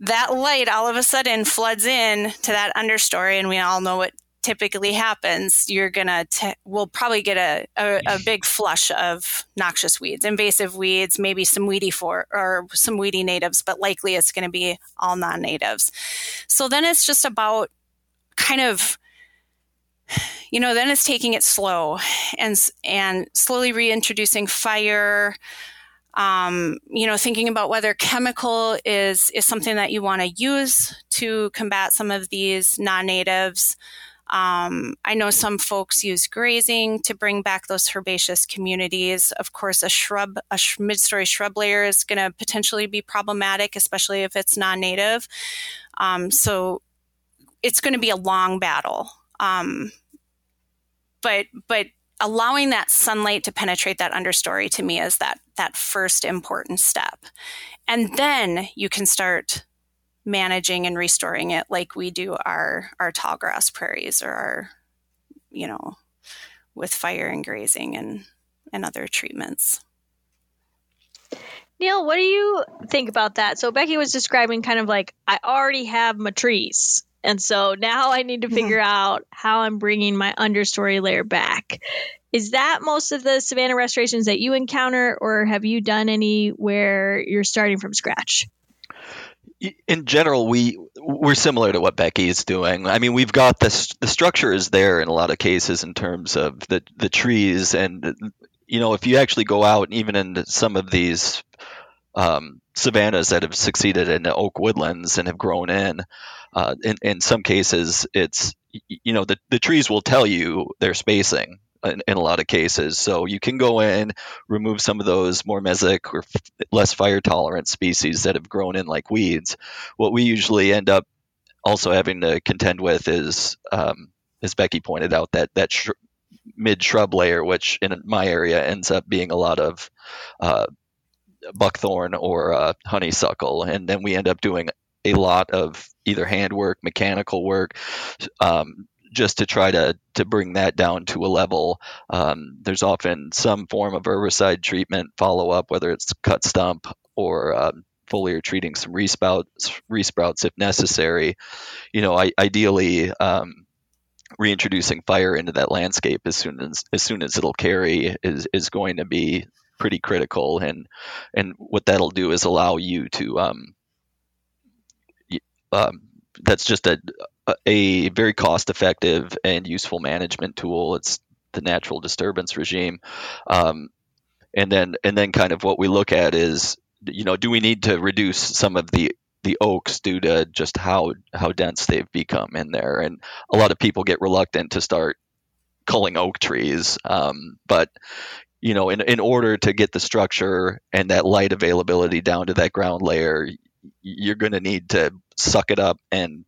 that light all of a sudden floods in to that understory, and we all know what typically happens, you're gonna t- we'll probably get a, a, a, big flush of noxious weeds, invasive weeds, maybe some weedy for or some weedy natives, but likely it's going to be all non-natives. So then it's just about kind of you know then it's taking it slow and and slowly reintroducing fire um, you know thinking about whether chemical is is something that you want to use to combat some of these non-natives um, I know some folks use grazing to bring back those herbaceous communities. Of course, a shrub, a sh- mid-story shrub layer is going to potentially be problematic, especially if it's non-native. Um, so it's going to be a long battle. Um, but but allowing that sunlight to penetrate that understory to me is that that first important step, and then you can start managing and restoring it like we do our our tall grass prairies or our you know with fire and grazing and and other treatments. Neil what do you think about that? So becky was describing kind of like i already have my trees and so now i need to figure out how i'm bringing my understory layer back. Is that most of the savanna restorations that you encounter or have you done any where you're starting from scratch in general, we we're similar to what Becky is doing. I mean, we've got this. The structure is there in a lot of cases in terms of the the trees, and you know, if you actually go out, even in some of these um, savannas that have succeeded in the oak woodlands and have grown in, uh, in in some cases, it's you know the the trees will tell you their spacing in, in, a lot of cases. So you can go in, remove some of those more mesic or less fire tolerant species that have grown in like weeds. What we usually end up also having to contend with is, um, as Becky pointed out, that that sh- mid shrub layer, which in my area ends up being a lot of uh, buckthorn or uh, honeysuckle, and then we end up doing a lot of either handwork, mechanical work, um, just to try to to bring that down to a level. Um, there's often some form of herbicide treatment follow up, whether it's cut stump or um, foliar treating some resprouts, resprouts if necessary. You know, I, ideally. Um, reintroducing fire into that landscape as soon as as soon as it'll carry is is going to be pretty critical and and what that'll do is allow you to um, um, that's just a a very cost effective and useful management tool. It's the natural disturbance regime. Um, and then and then kind of what we look at is you know do we need to reduce some of the the oaks due to just how how dense they've become in there and a lot of people get reluctant to start culling oak trees um, but you know in, in order to get the structure and that light availability down to that ground layer you're going to need to suck it up and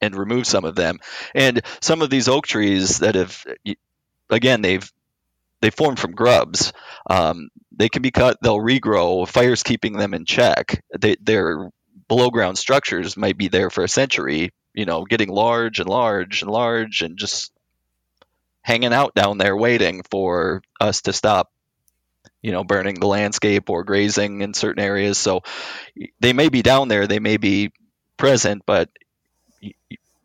and remove some of them. And some of these oak trees that have, again, they've they form from grubs. Um, they can be cut, they'll regrow. Fire's keeping them in check. They, their below ground structures might be there for a century, you know, getting large and large and large and just hanging out down there waiting for us to stop you know burning the landscape or grazing in certain areas so they may be down there they may be present but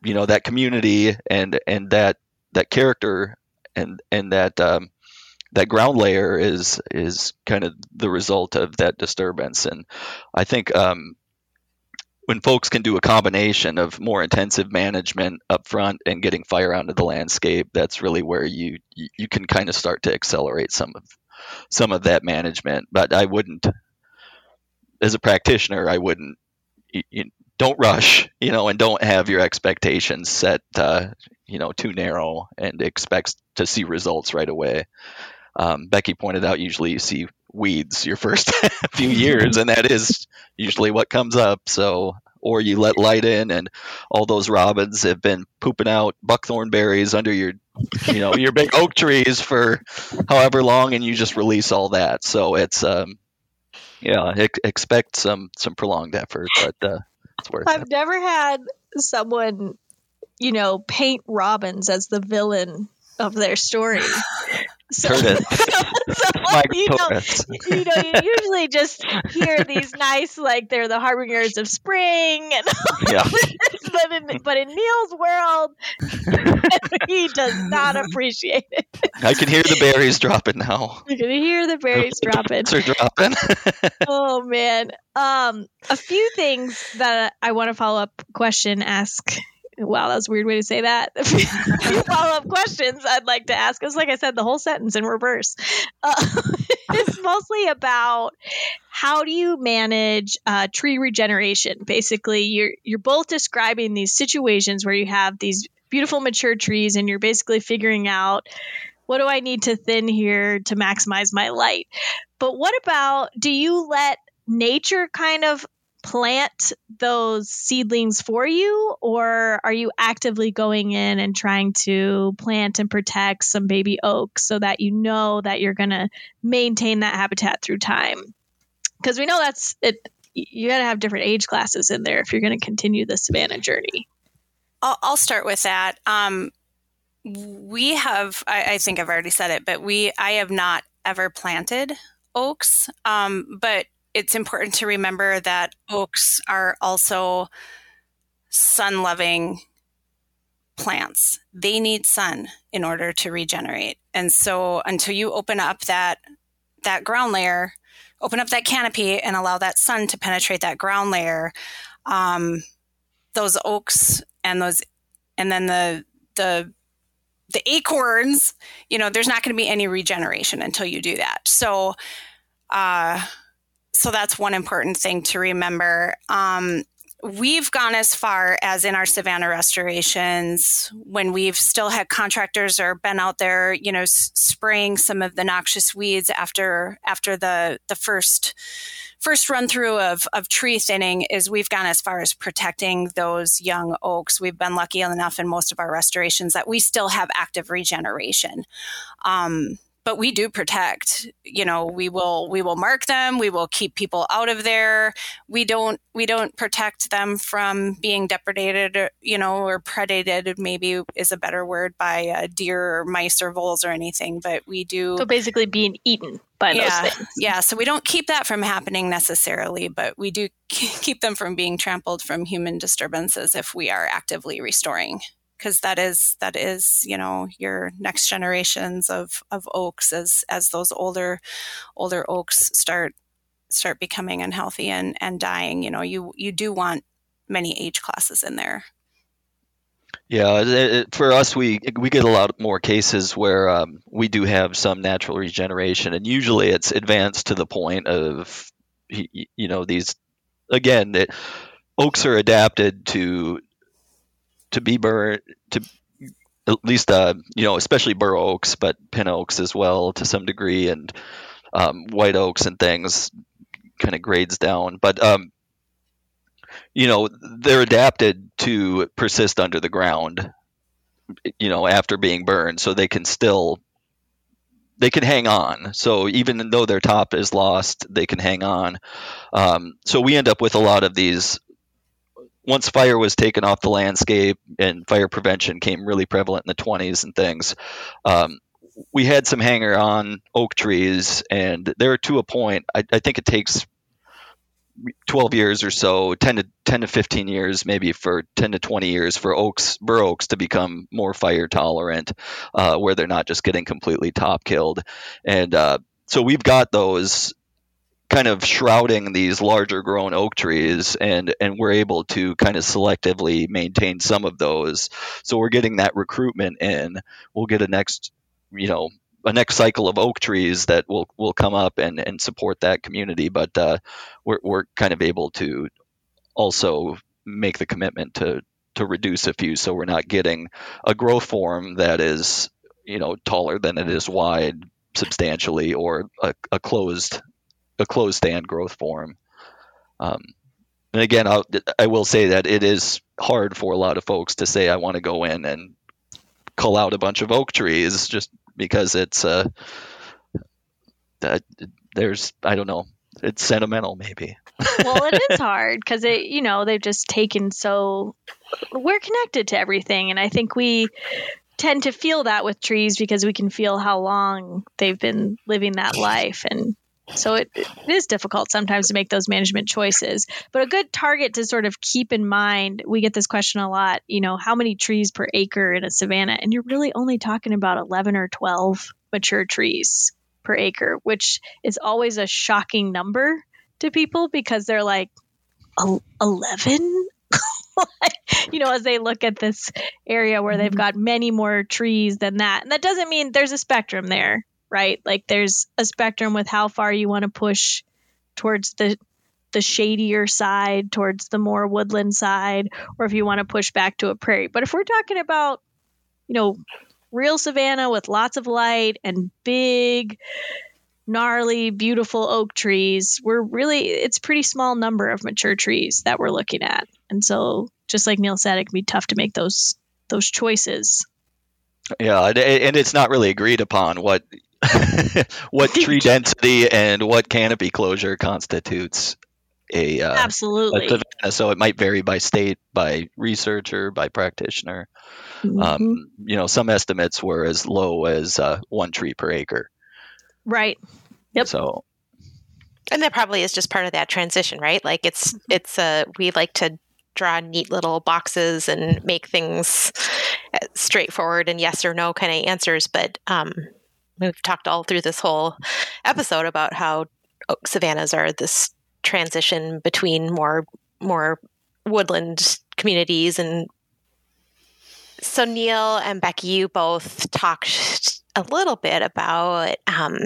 you know that community and and that that character and and that um, that ground layer is is kind of the result of that disturbance and i think um, when folks can do a combination of more intensive management up front and getting fire onto the landscape, that's really where you you can kind of start to accelerate some of some of that management. But I wouldn't, as a practitioner, I wouldn't. Don't rush, you know, and don't have your expectations set, uh, you know, too narrow and expect to see results right away. Um, Becky pointed out, usually you see weeds your first few years, and that is usually what comes up. So, or you let light in, and all those robins have been pooping out buckthorn berries under your, you know, your big oak trees for however long, and you just release all that. So it's, um, yeah, ex- expect some some prolonged effort, but uh, I've it. never had someone, you know, paint robins as the villain of their story. So, Curtis. so, Mike you know, you know, you usually just hear these nice, like they're the harbingers of spring, and Yeah. but in but in Neil's world, he does not appreciate it. I can hear the berries dropping now. You can hear the berries dropping. They're dropping. Oh man. Um, a few things that I want to follow up question ask. Wow, that was a weird way to say that. A few follow up questions I'd like to ask. It's like I said, the whole sentence in reverse. Uh, it's mostly about how do you manage uh, tree regeneration. Basically, you're you're both describing these situations where you have these beautiful mature trees, and you're basically figuring out what do I need to thin here to maximize my light. But what about do you let nature kind of plant those seedlings for you or are you actively going in and trying to plant and protect some baby oaks so that you know that you're going to maintain that habitat through time because we know that's it you got to have different age classes in there if you're going to continue the savanna journey I'll, I'll start with that. Um, we have, I, I think I've already said it, but we, I have not ever planted oaks. Um, but it's important to remember that oaks are also sun loving plants. They need sun in order to regenerate. And so until you open up that, that ground layer, open up that canopy and allow that sun to penetrate that ground layer, um, those oaks and those, and then the, the, the acorns, you know, there's not going to be any regeneration until you do that. So, uh, so that's one important thing to remember. Um, we've gone as far as in our savanna restorations when we've still had contractors or been out there, you know, s- spraying some of the noxious weeds after after the the first first run through of, of tree thinning is we've gone as far as protecting those young oaks. We've been lucky enough in most of our restorations that we still have active regeneration. Um, but we do protect you know we will we will mark them we will keep people out of there. We don't we don't protect them from being depredated you know or predated maybe is a better word by uh, deer or mice or voles or anything but we do so basically being eaten by yeah, those things. Yeah so we don't keep that from happening necessarily but we do keep them from being trampled from human disturbances if we are actively restoring because that is that is you know your next generations of of oaks as as those older older oaks start start becoming unhealthy and and dying. You know you you do want many age classes in there. Yeah, it, for us, we we get a lot more cases where um, we do have some natural regeneration, and usually it's advanced to the point of you know these again that oaks are adapted to to be burned to at least uh, you know especially bur oaks, but pin oaks as well to some degree, and um, white oaks and things kind of grades down, but um, you know they're adapted to persist under the ground you know after being burned so they can still they can hang on. So even though their top is lost, they can hang on. Um, so we end up with a lot of these. Once fire was taken off the landscape and fire prevention came really prevalent in the 20s and things, um, we had some hanger on oak trees, and they're to a point. I, I think it takes 12 years or so 10 to 10 to 15 years maybe for 10 to 20 years for oaks bur oaks to become more fire tolerant uh, where they're not just getting completely top killed and uh, so we've got those kind of shrouding these larger grown oak trees and and we're able to kind of selectively maintain some of those so we're getting that recruitment in we'll get a next you know a next cycle of oak trees that will will come up and and support that community. But uh, we're we're kind of able to also make the commitment to to reduce a few, so we're not getting a growth form that is you know taller than it is wide substantially, or a, a closed a closed stand growth form. Um, and again, I'll, I will say that it is hard for a lot of folks to say I want to go in and cull out a bunch of oak trees just because it's uh, that there's I don't know it's sentimental maybe. well, it is hard because it you know they've just taken so we're connected to everything, and I think we tend to feel that with trees because we can feel how long they've been living that life and so it, it is difficult sometimes to make those management choices. But a good target to sort of keep in mind, we get this question a lot, you know, how many trees per acre in a savanna? And you're really only talking about 11 or 12 mature trees per acre, which is always a shocking number to people because they're like, 11? you know, as they look at this area where they've mm-hmm. got many more trees than that. And that doesn't mean there's a spectrum there right? Like there's a spectrum with how far you want to push towards the the shadier side, towards the more woodland side, or if you want to push back to a prairie. But if we're talking about, you know, real savanna with lots of light and big gnarly beautiful oak trees we're really it's pretty small number of mature trees that we're looking at and so just like neil said it can be tough to make those those choices yeah and it's not really agreed upon what what tree density and what canopy closure constitutes a uh, absolutely. A so it might vary by state, by researcher, by practitioner. Mm-hmm. Um, you know, some estimates were as low as uh, one tree per acre. Right. Yep. So, and that probably is just part of that transition, right? Like it's mm-hmm. it's uh we like to draw neat little boxes and make things uh, straightforward and yes or no kind of answers, but um we've talked all through this whole episode about how savannas are this transition between more more woodland communities. And so neil and becky you both talked a little bit about um,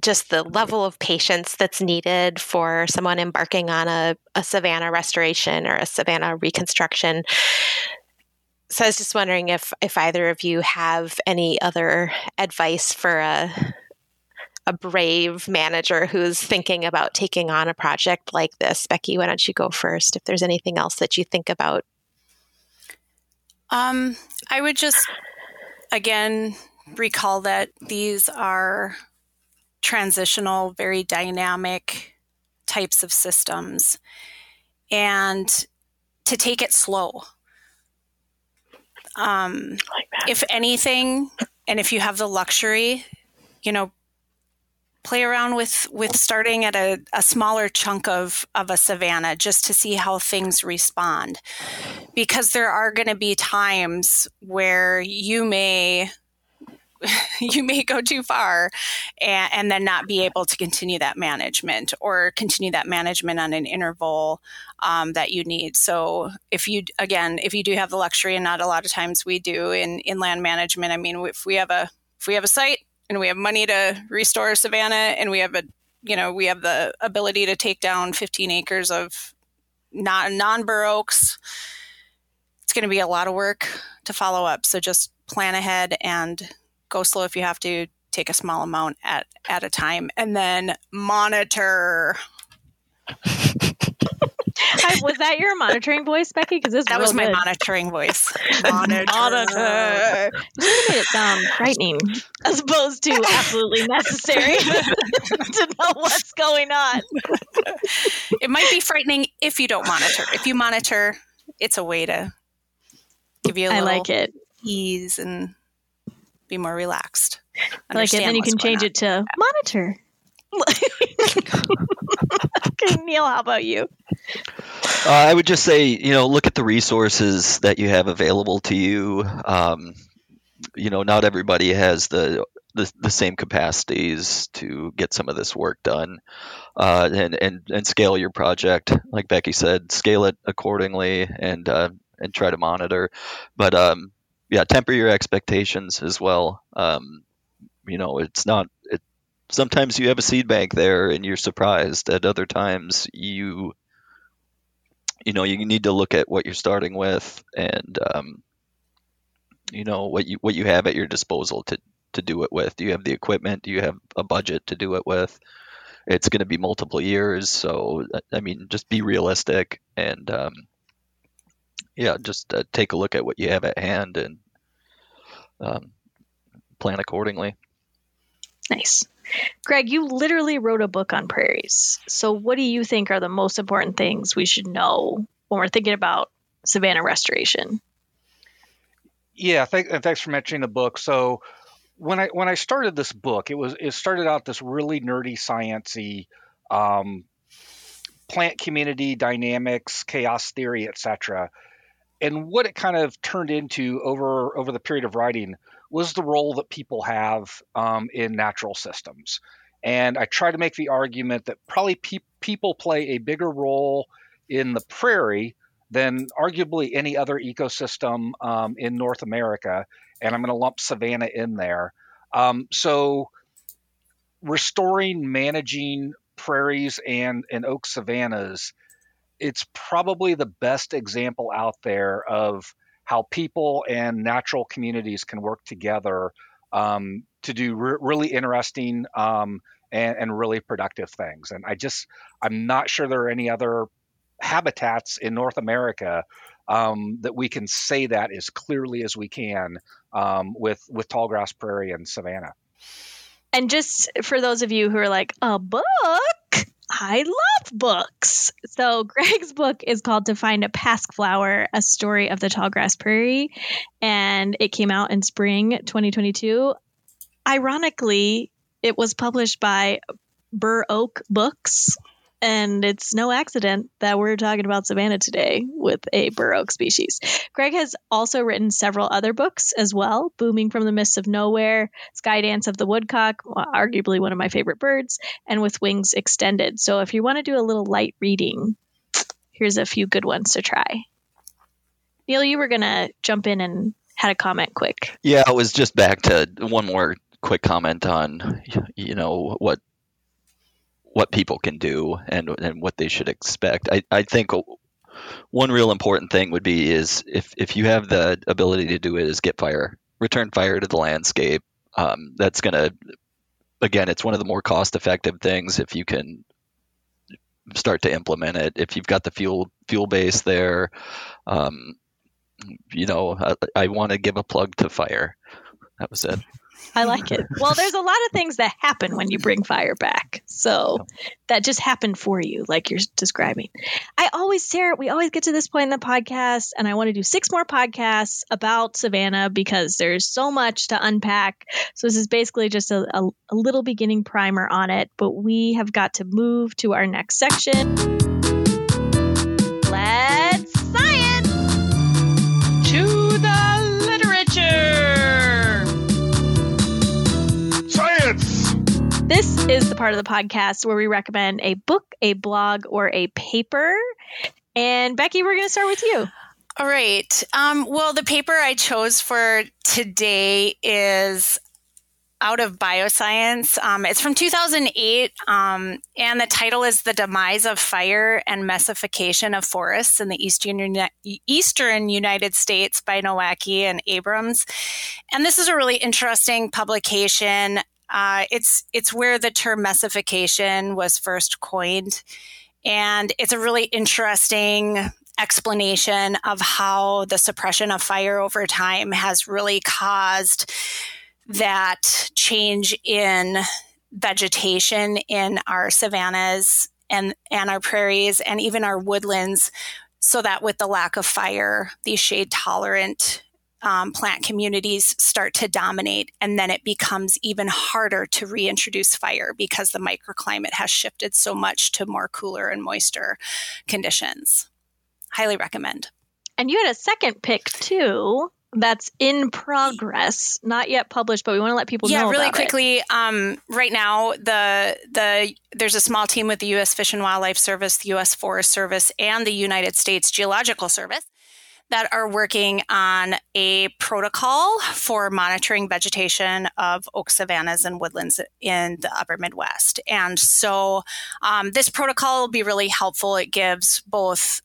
just the level of patience that's needed for someone embarking on a, a savanna restoration or a savanna reconstruction so I was just wondering if if either of you have any other advice for a a brave manager who's thinking about taking on a project like this. Becky, why don't you go first? If there's anything else that you think about. Um, I would just again recall that these are transitional, very dynamic types of systems, and to take it slow um, like if anything, and if you have the luxury, you know, play around with with starting at a, a smaller chunk of of a savanna just to see how things respond. Because there are going to be times where you may you may go too far and, and, then not be able to continue that management or continue that management on an interval um, that you need. So if you again, if you do have the luxury, and not a lot of times we do in in land management. I mean, if we have a if we have a site and we have money to restore savanna, and we have a you know we have the ability to take down 15 acres of not non bur oaks, it's going to be a lot of work to follow up. So just plan ahead and go slow if you have to take a small amount at at a time and then monitor was that your monitoring voice, Becky? Because this that was my good. monitoring voice. monitor. monitor. You made it sound frightening as opposed to absolutely necessary to know what's going on. It might be frightening if you don't monitor. If you monitor, it's a way to give you a little like it. ease and be more relaxed. I like it. Then you can change it to monitor. okay, Neil, how about you? Uh, I would just say, you know, look at the resources that you have available to you. Um, you know, not everybody has the, the the same capacities to get some of this work done, uh, and and and scale your project. Like Becky said, scale it accordingly, and uh, and try to monitor. But um, yeah, temper your expectations as well. Um, you know, it's not. It, sometimes you have a seed bank there, and you're surprised. At other times, you you know you need to look at what you're starting with and um, you know what you what you have at your disposal to to do it with do you have the equipment do you have a budget to do it with it's going to be multiple years so i mean just be realistic and um, yeah just uh, take a look at what you have at hand and um, plan accordingly Nice. Greg, you literally wrote a book on prairies. So, what do you think are the most important things we should know when we're thinking about savanna restoration? Yeah, th- and thanks for mentioning the book. So, when I when I started this book, it was it started out this really nerdy sciency um, plant community dynamics, chaos theory, etc. And what it kind of turned into over over the period of writing was the role that people have um, in natural systems. And I try to make the argument that probably pe- people play a bigger role in the prairie than arguably any other ecosystem um, in North America. And I'm going to lump savanna in there. Um, so, restoring, managing prairies and, and oak savannas, it's probably the best example out there of how people and natural communities can work together um, to do re- really interesting um, and, and, really productive things. And I just, I'm not sure there are any other habitats in North America um, that we can say that as clearly as we can um, with with tallgrass prairie and savanna. And just for those of you who are like, a book? I love books. So Greg's book is called To Find a Pasque-Flower, a story of the tallgrass prairie. And it came out in spring 2022. Ironically, it was published by Bur Oak Books, and it's no accident that we're talking about savanna today with a bur oak species. Greg has also written several other books as well Booming from the Mists of Nowhere, Skydance of the Woodcock, arguably one of my favorite birds, and With Wings Extended. So if you want to do a little light reading, here's a few good ones to try. Neil, you were going to jump in and had a comment quick. Yeah, it was just back to one more quick comment on you know what what people can do and and what they should expect. I, I think one real important thing would be is if if you have the ability to do it is get fire, return fire to the landscape. Um, that's gonna again, it's one of the more cost effective things if you can start to implement it. If you've got the fuel fuel base there, um, you know, I, I want to give a plug to fire. That was it. I like it. Well, there's a lot of things that happen when you bring fire back. So that just happened for you, like you're describing. I always, Sarah, we always get to this point in the podcast, and I want to do six more podcasts about savanna because there's so much to unpack. So this is basically just a, a, a little beginning primer on it, but we have got to move to our next section. Is the part of the podcast where we recommend a book, a blog, or a paper. And Becky, we're going to start with you. All right. Um, well, the paper I chose for today is out of bioscience. Um, it's from 2008, um, and the title is "The Demise of Fire and Mesification of Forests in the Eastern Eastern United States" by Nowacki and Abrams. And this is a really interesting publication. Uh, it's it's where the term mesification was first coined, And it's a really interesting explanation of how the suppression of fire over time has really caused that change in vegetation in our savannas and, and our prairies and even our woodlands so that with the lack of fire, these shade tolerant um, plant communities start to dominate, and then it becomes even harder to reintroduce fire because the microclimate has shifted so much to more cooler and moister conditions. Highly recommend. And you had a second pick too that's in progress, not yet published, but we want to let people yeah, know. Yeah, really quickly. Um, right now, the the there's a small team with the U.S. Fish and Wildlife Service, the U.S. Forest Service, and the United States Geological Service that are working on a protocol for monitoring vegetation of oak savannas and woodlands in the upper Midwest. And so um, this protocol will be really helpful. It gives both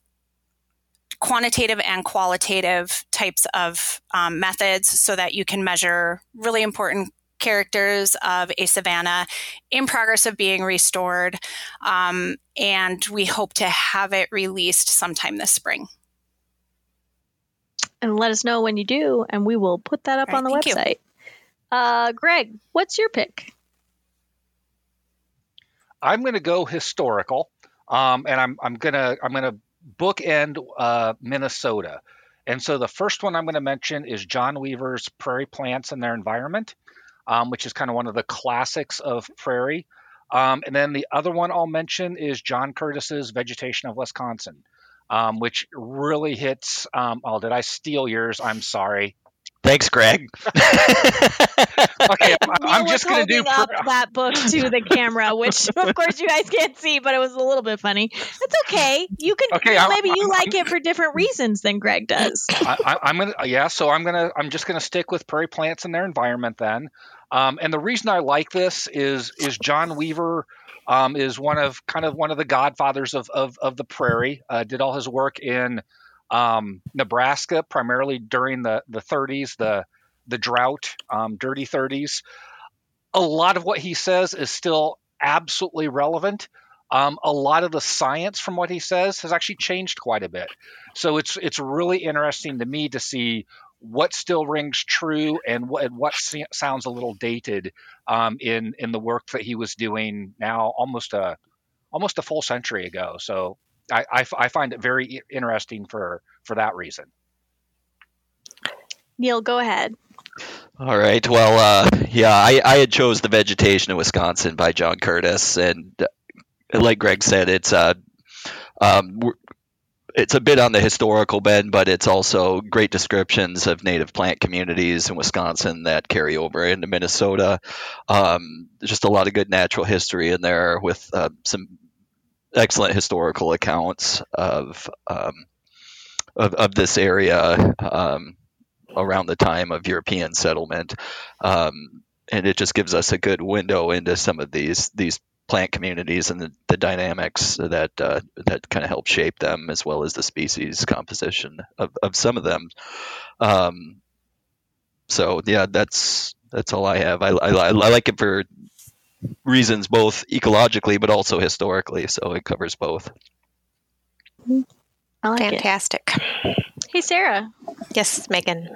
quantitative and qualitative types of um, methods so that you can measure really important characters of a savanna in progress of being restored. Um, and we hope to have it released sometime this spring. And let us know when you do, and we will put that up right, on the website. Uh, Greg, what's your pick? I'm going to go historical, um, and I'm I'm gonna I'm gonna bookend uh, Minnesota. And so the first one I'm going to mention is John Weaver's Prairie Plants and Their Environment, um, which is kind of one of the classics of prairie. Um, and then the other one I'll mention is John Curtis's Vegetation of Wisconsin, um, which really hits. Um, oh, did I steal yours? I'm sorry. Thanks, Greg. okay, I'm, just going to do up that book to the camera, which of course you guys can't see, but it was a little bit funny. It's okay. You can. Okay, well, maybe I'm, you I'm, like it for different reasons than Greg does. I, am gonna, yeah. So I'm gonna, I'm just gonna stick with prairie plants and their environment then. Um, and the reason I like this is, is John Weaver. Um, is one of kind of one of the godfathers of of, of the prairie. Uh, did all his work in um, Nebraska, primarily during the the 30s, the the drought, um, dirty 30s. A lot of what he says is still absolutely relevant. Um, a lot of the science from what he says has actually changed quite a bit. So it's it's really interesting to me to see what still rings true and what, and what sounds a little dated um, in in the work that he was doing now almost a almost a full century ago. So I, I, I find it very interesting for for that reason. Neil, go ahead. All right. Well, uh, yeah, I, I had chose the vegetation of Wisconsin by John Curtis, and uh, like Greg said, it's uh, um, it's a bit on the historical bend, but it's also great descriptions of native plant communities in Wisconsin that carry over into Minnesota. Um, just a lot of good natural history in there with uh, some excellent historical accounts of um, of, of, this area. Um, around the time of European settlement, um, and it just gives us a good window into some of these these plant communities and the, the dynamics that uh, that kind of help shape them, as well as the species composition of, of some of them. Um, so yeah, that's that's all I have. I, I, I like it for reasons both ecologically but also historically, so it covers both. Like Fantastic. It. Hey, Sarah. Yes, Megan.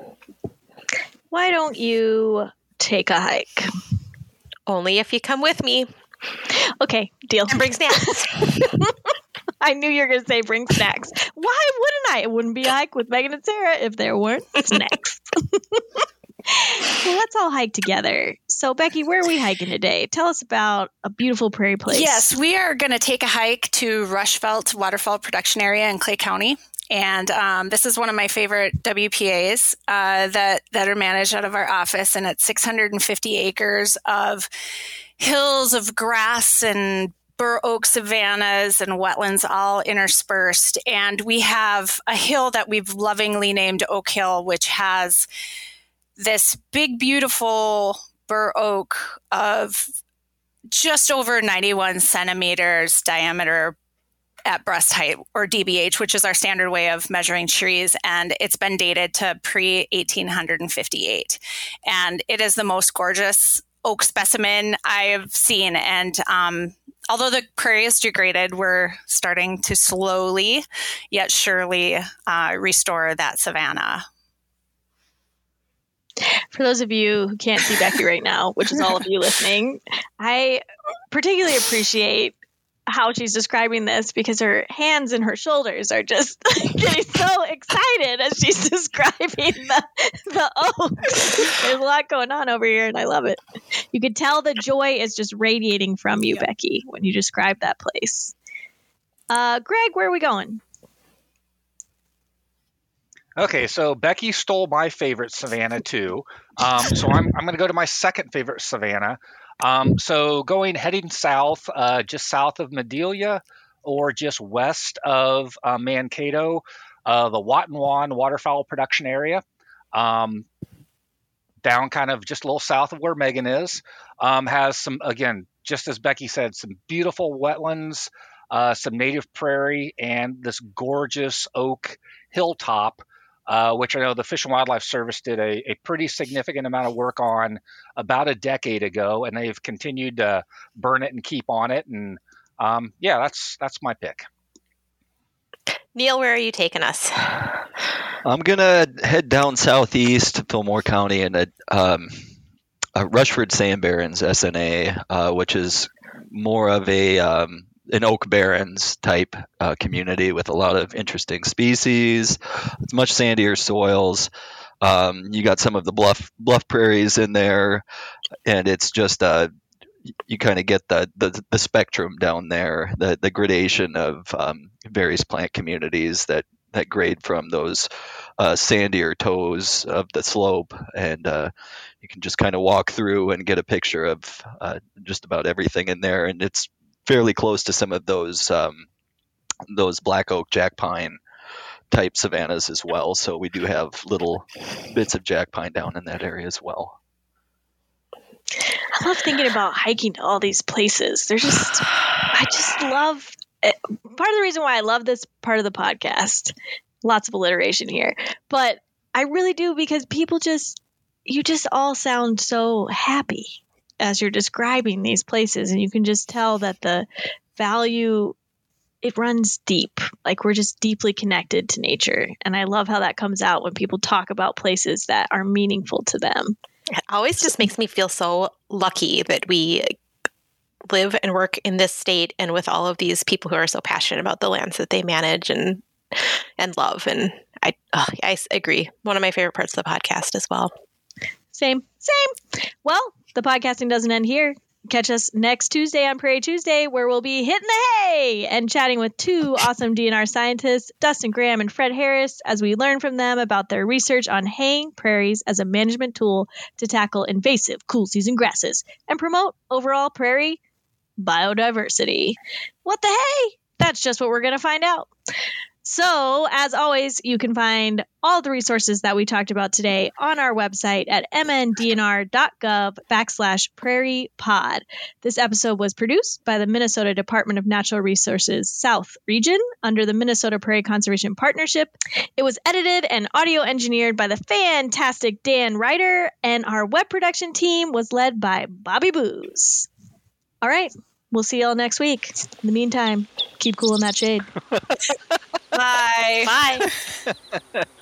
Why don't you take a hike? Only if you come with me. Okay, deal. And bring snacks. I knew you were going to say bring snacks. Why wouldn't I? It wouldn't be a hike with Megan and Sarah if there weren't snacks. well, let's all hike together. So, Becky, where are we hiking today? Tell us about a beautiful prairie place. Yes, we are going to take a hike to Rushveld Waterfowl Production Area in Clay County. And um, this is one of my favorite WPAs uh, that that are managed out of our office, and it's 650 acres of hills of grass and bur oak savannas and wetlands all interspersed. And we have a hill that we've lovingly named Oak Hill, which has this big, beautiful bur oak of just over 91 centimeters diameter at breast height or DBH, which is our standard way of measuring trees. And it's been dated to pre 1858. And it is the most gorgeous oak specimen I've seen. And um, although the prairie is degraded, we're starting to slowly yet surely uh, restore that savanna. For those of you who can't see Becky right now, which is all of you listening, I particularly appreciate how she's describing this because her hands and her shoulders are just getting so excited as she's describing the, the oaks. There's a lot going on over here, and I love it. You could tell the joy is just radiating from you, Becky, when you describe that place. Uh, Greg, where are we going? Okay, so Becky stole my favorite Savanna too. Um, so I'm, I'm going to go to my second favorite Savanna. Um, so going heading south, uh, just south of Madelia or just west of uh, Mankato, uh, the Watonwan waterfowl production area. Um, down kind of just a little south of where Megan is, um, has some, again, just as Becky said, some beautiful wetlands, uh, some native prairie, and this gorgeous oak hilltop uh, which I know the Fish and Wildlife Service did a, a, pretty significant amount of work on about a decade ago, and they've continued to burn it and keep on it. And um, yeah, that's that's my pick. Neil, where are you taking us? I'm gonna head down southeast to Fillmore County and um, Rushford Sand Barrens SNA, uh, which is more of a um, an oak barrens type uh, community with a lot of interesting species. It's much sandier soils. Um, you got some of the bluff bluff prairies in there, and it's just uh, you kind of get the, the, the spectrum down there, the the gradation of um, various plant communities that that grade from those uh, sandier toes of the slope, and uh, you can just kind of walk through and get a picture of uh, just about everything in there, and it's fairly close to some of those um, those black oak jack pine type savannas as well. So we do have little bits of jack pine down in that area as well. I love thinking about hiking to all these places. They're just, I just love it. part of the reason why I love this part of the podcast. Lots of alliteration here, but I really do because people just, you just all sound so happy as you're describing these places and you can just tell that the value it runs deep. Like we're just deeply connected to nature. And i love how that comes out when people talk about places that are meaningful to them. It always just makes me feel so lucky that we live and work in this state and with all of these people who are so passionate about the lands that they manage and and love. And i oh, i agree. One of my favorite parts of the podcast as well. Same same. Well the podcasting doesn't end here. Catch us next Tuesday on Prairie Tuesday, where we'll be hitting the hay and chatting with two awesome DNR scientists, Dustin Graham and Fred Harris, as we learn from them about their research on haying prairies as a management tool to tackle invasive cool season grasses and promote overall prairie biodiversity. What the hay? That's just what we're going to find out. So, as always, you can find all the resources that we talked about today on our website at mndnr.gov backslash prairie pod. This episode was produced by the Minnesota Department of Natural Resources South Region under the Minnesota Prairie Conservation Partnership. It was edited and audio engineered by the fantastic Dan Ryder, and our web production team was led by Bobby Booz. All right, we'll see y'all next week. In the meantime, keep cool in that shade. Bye. Bye.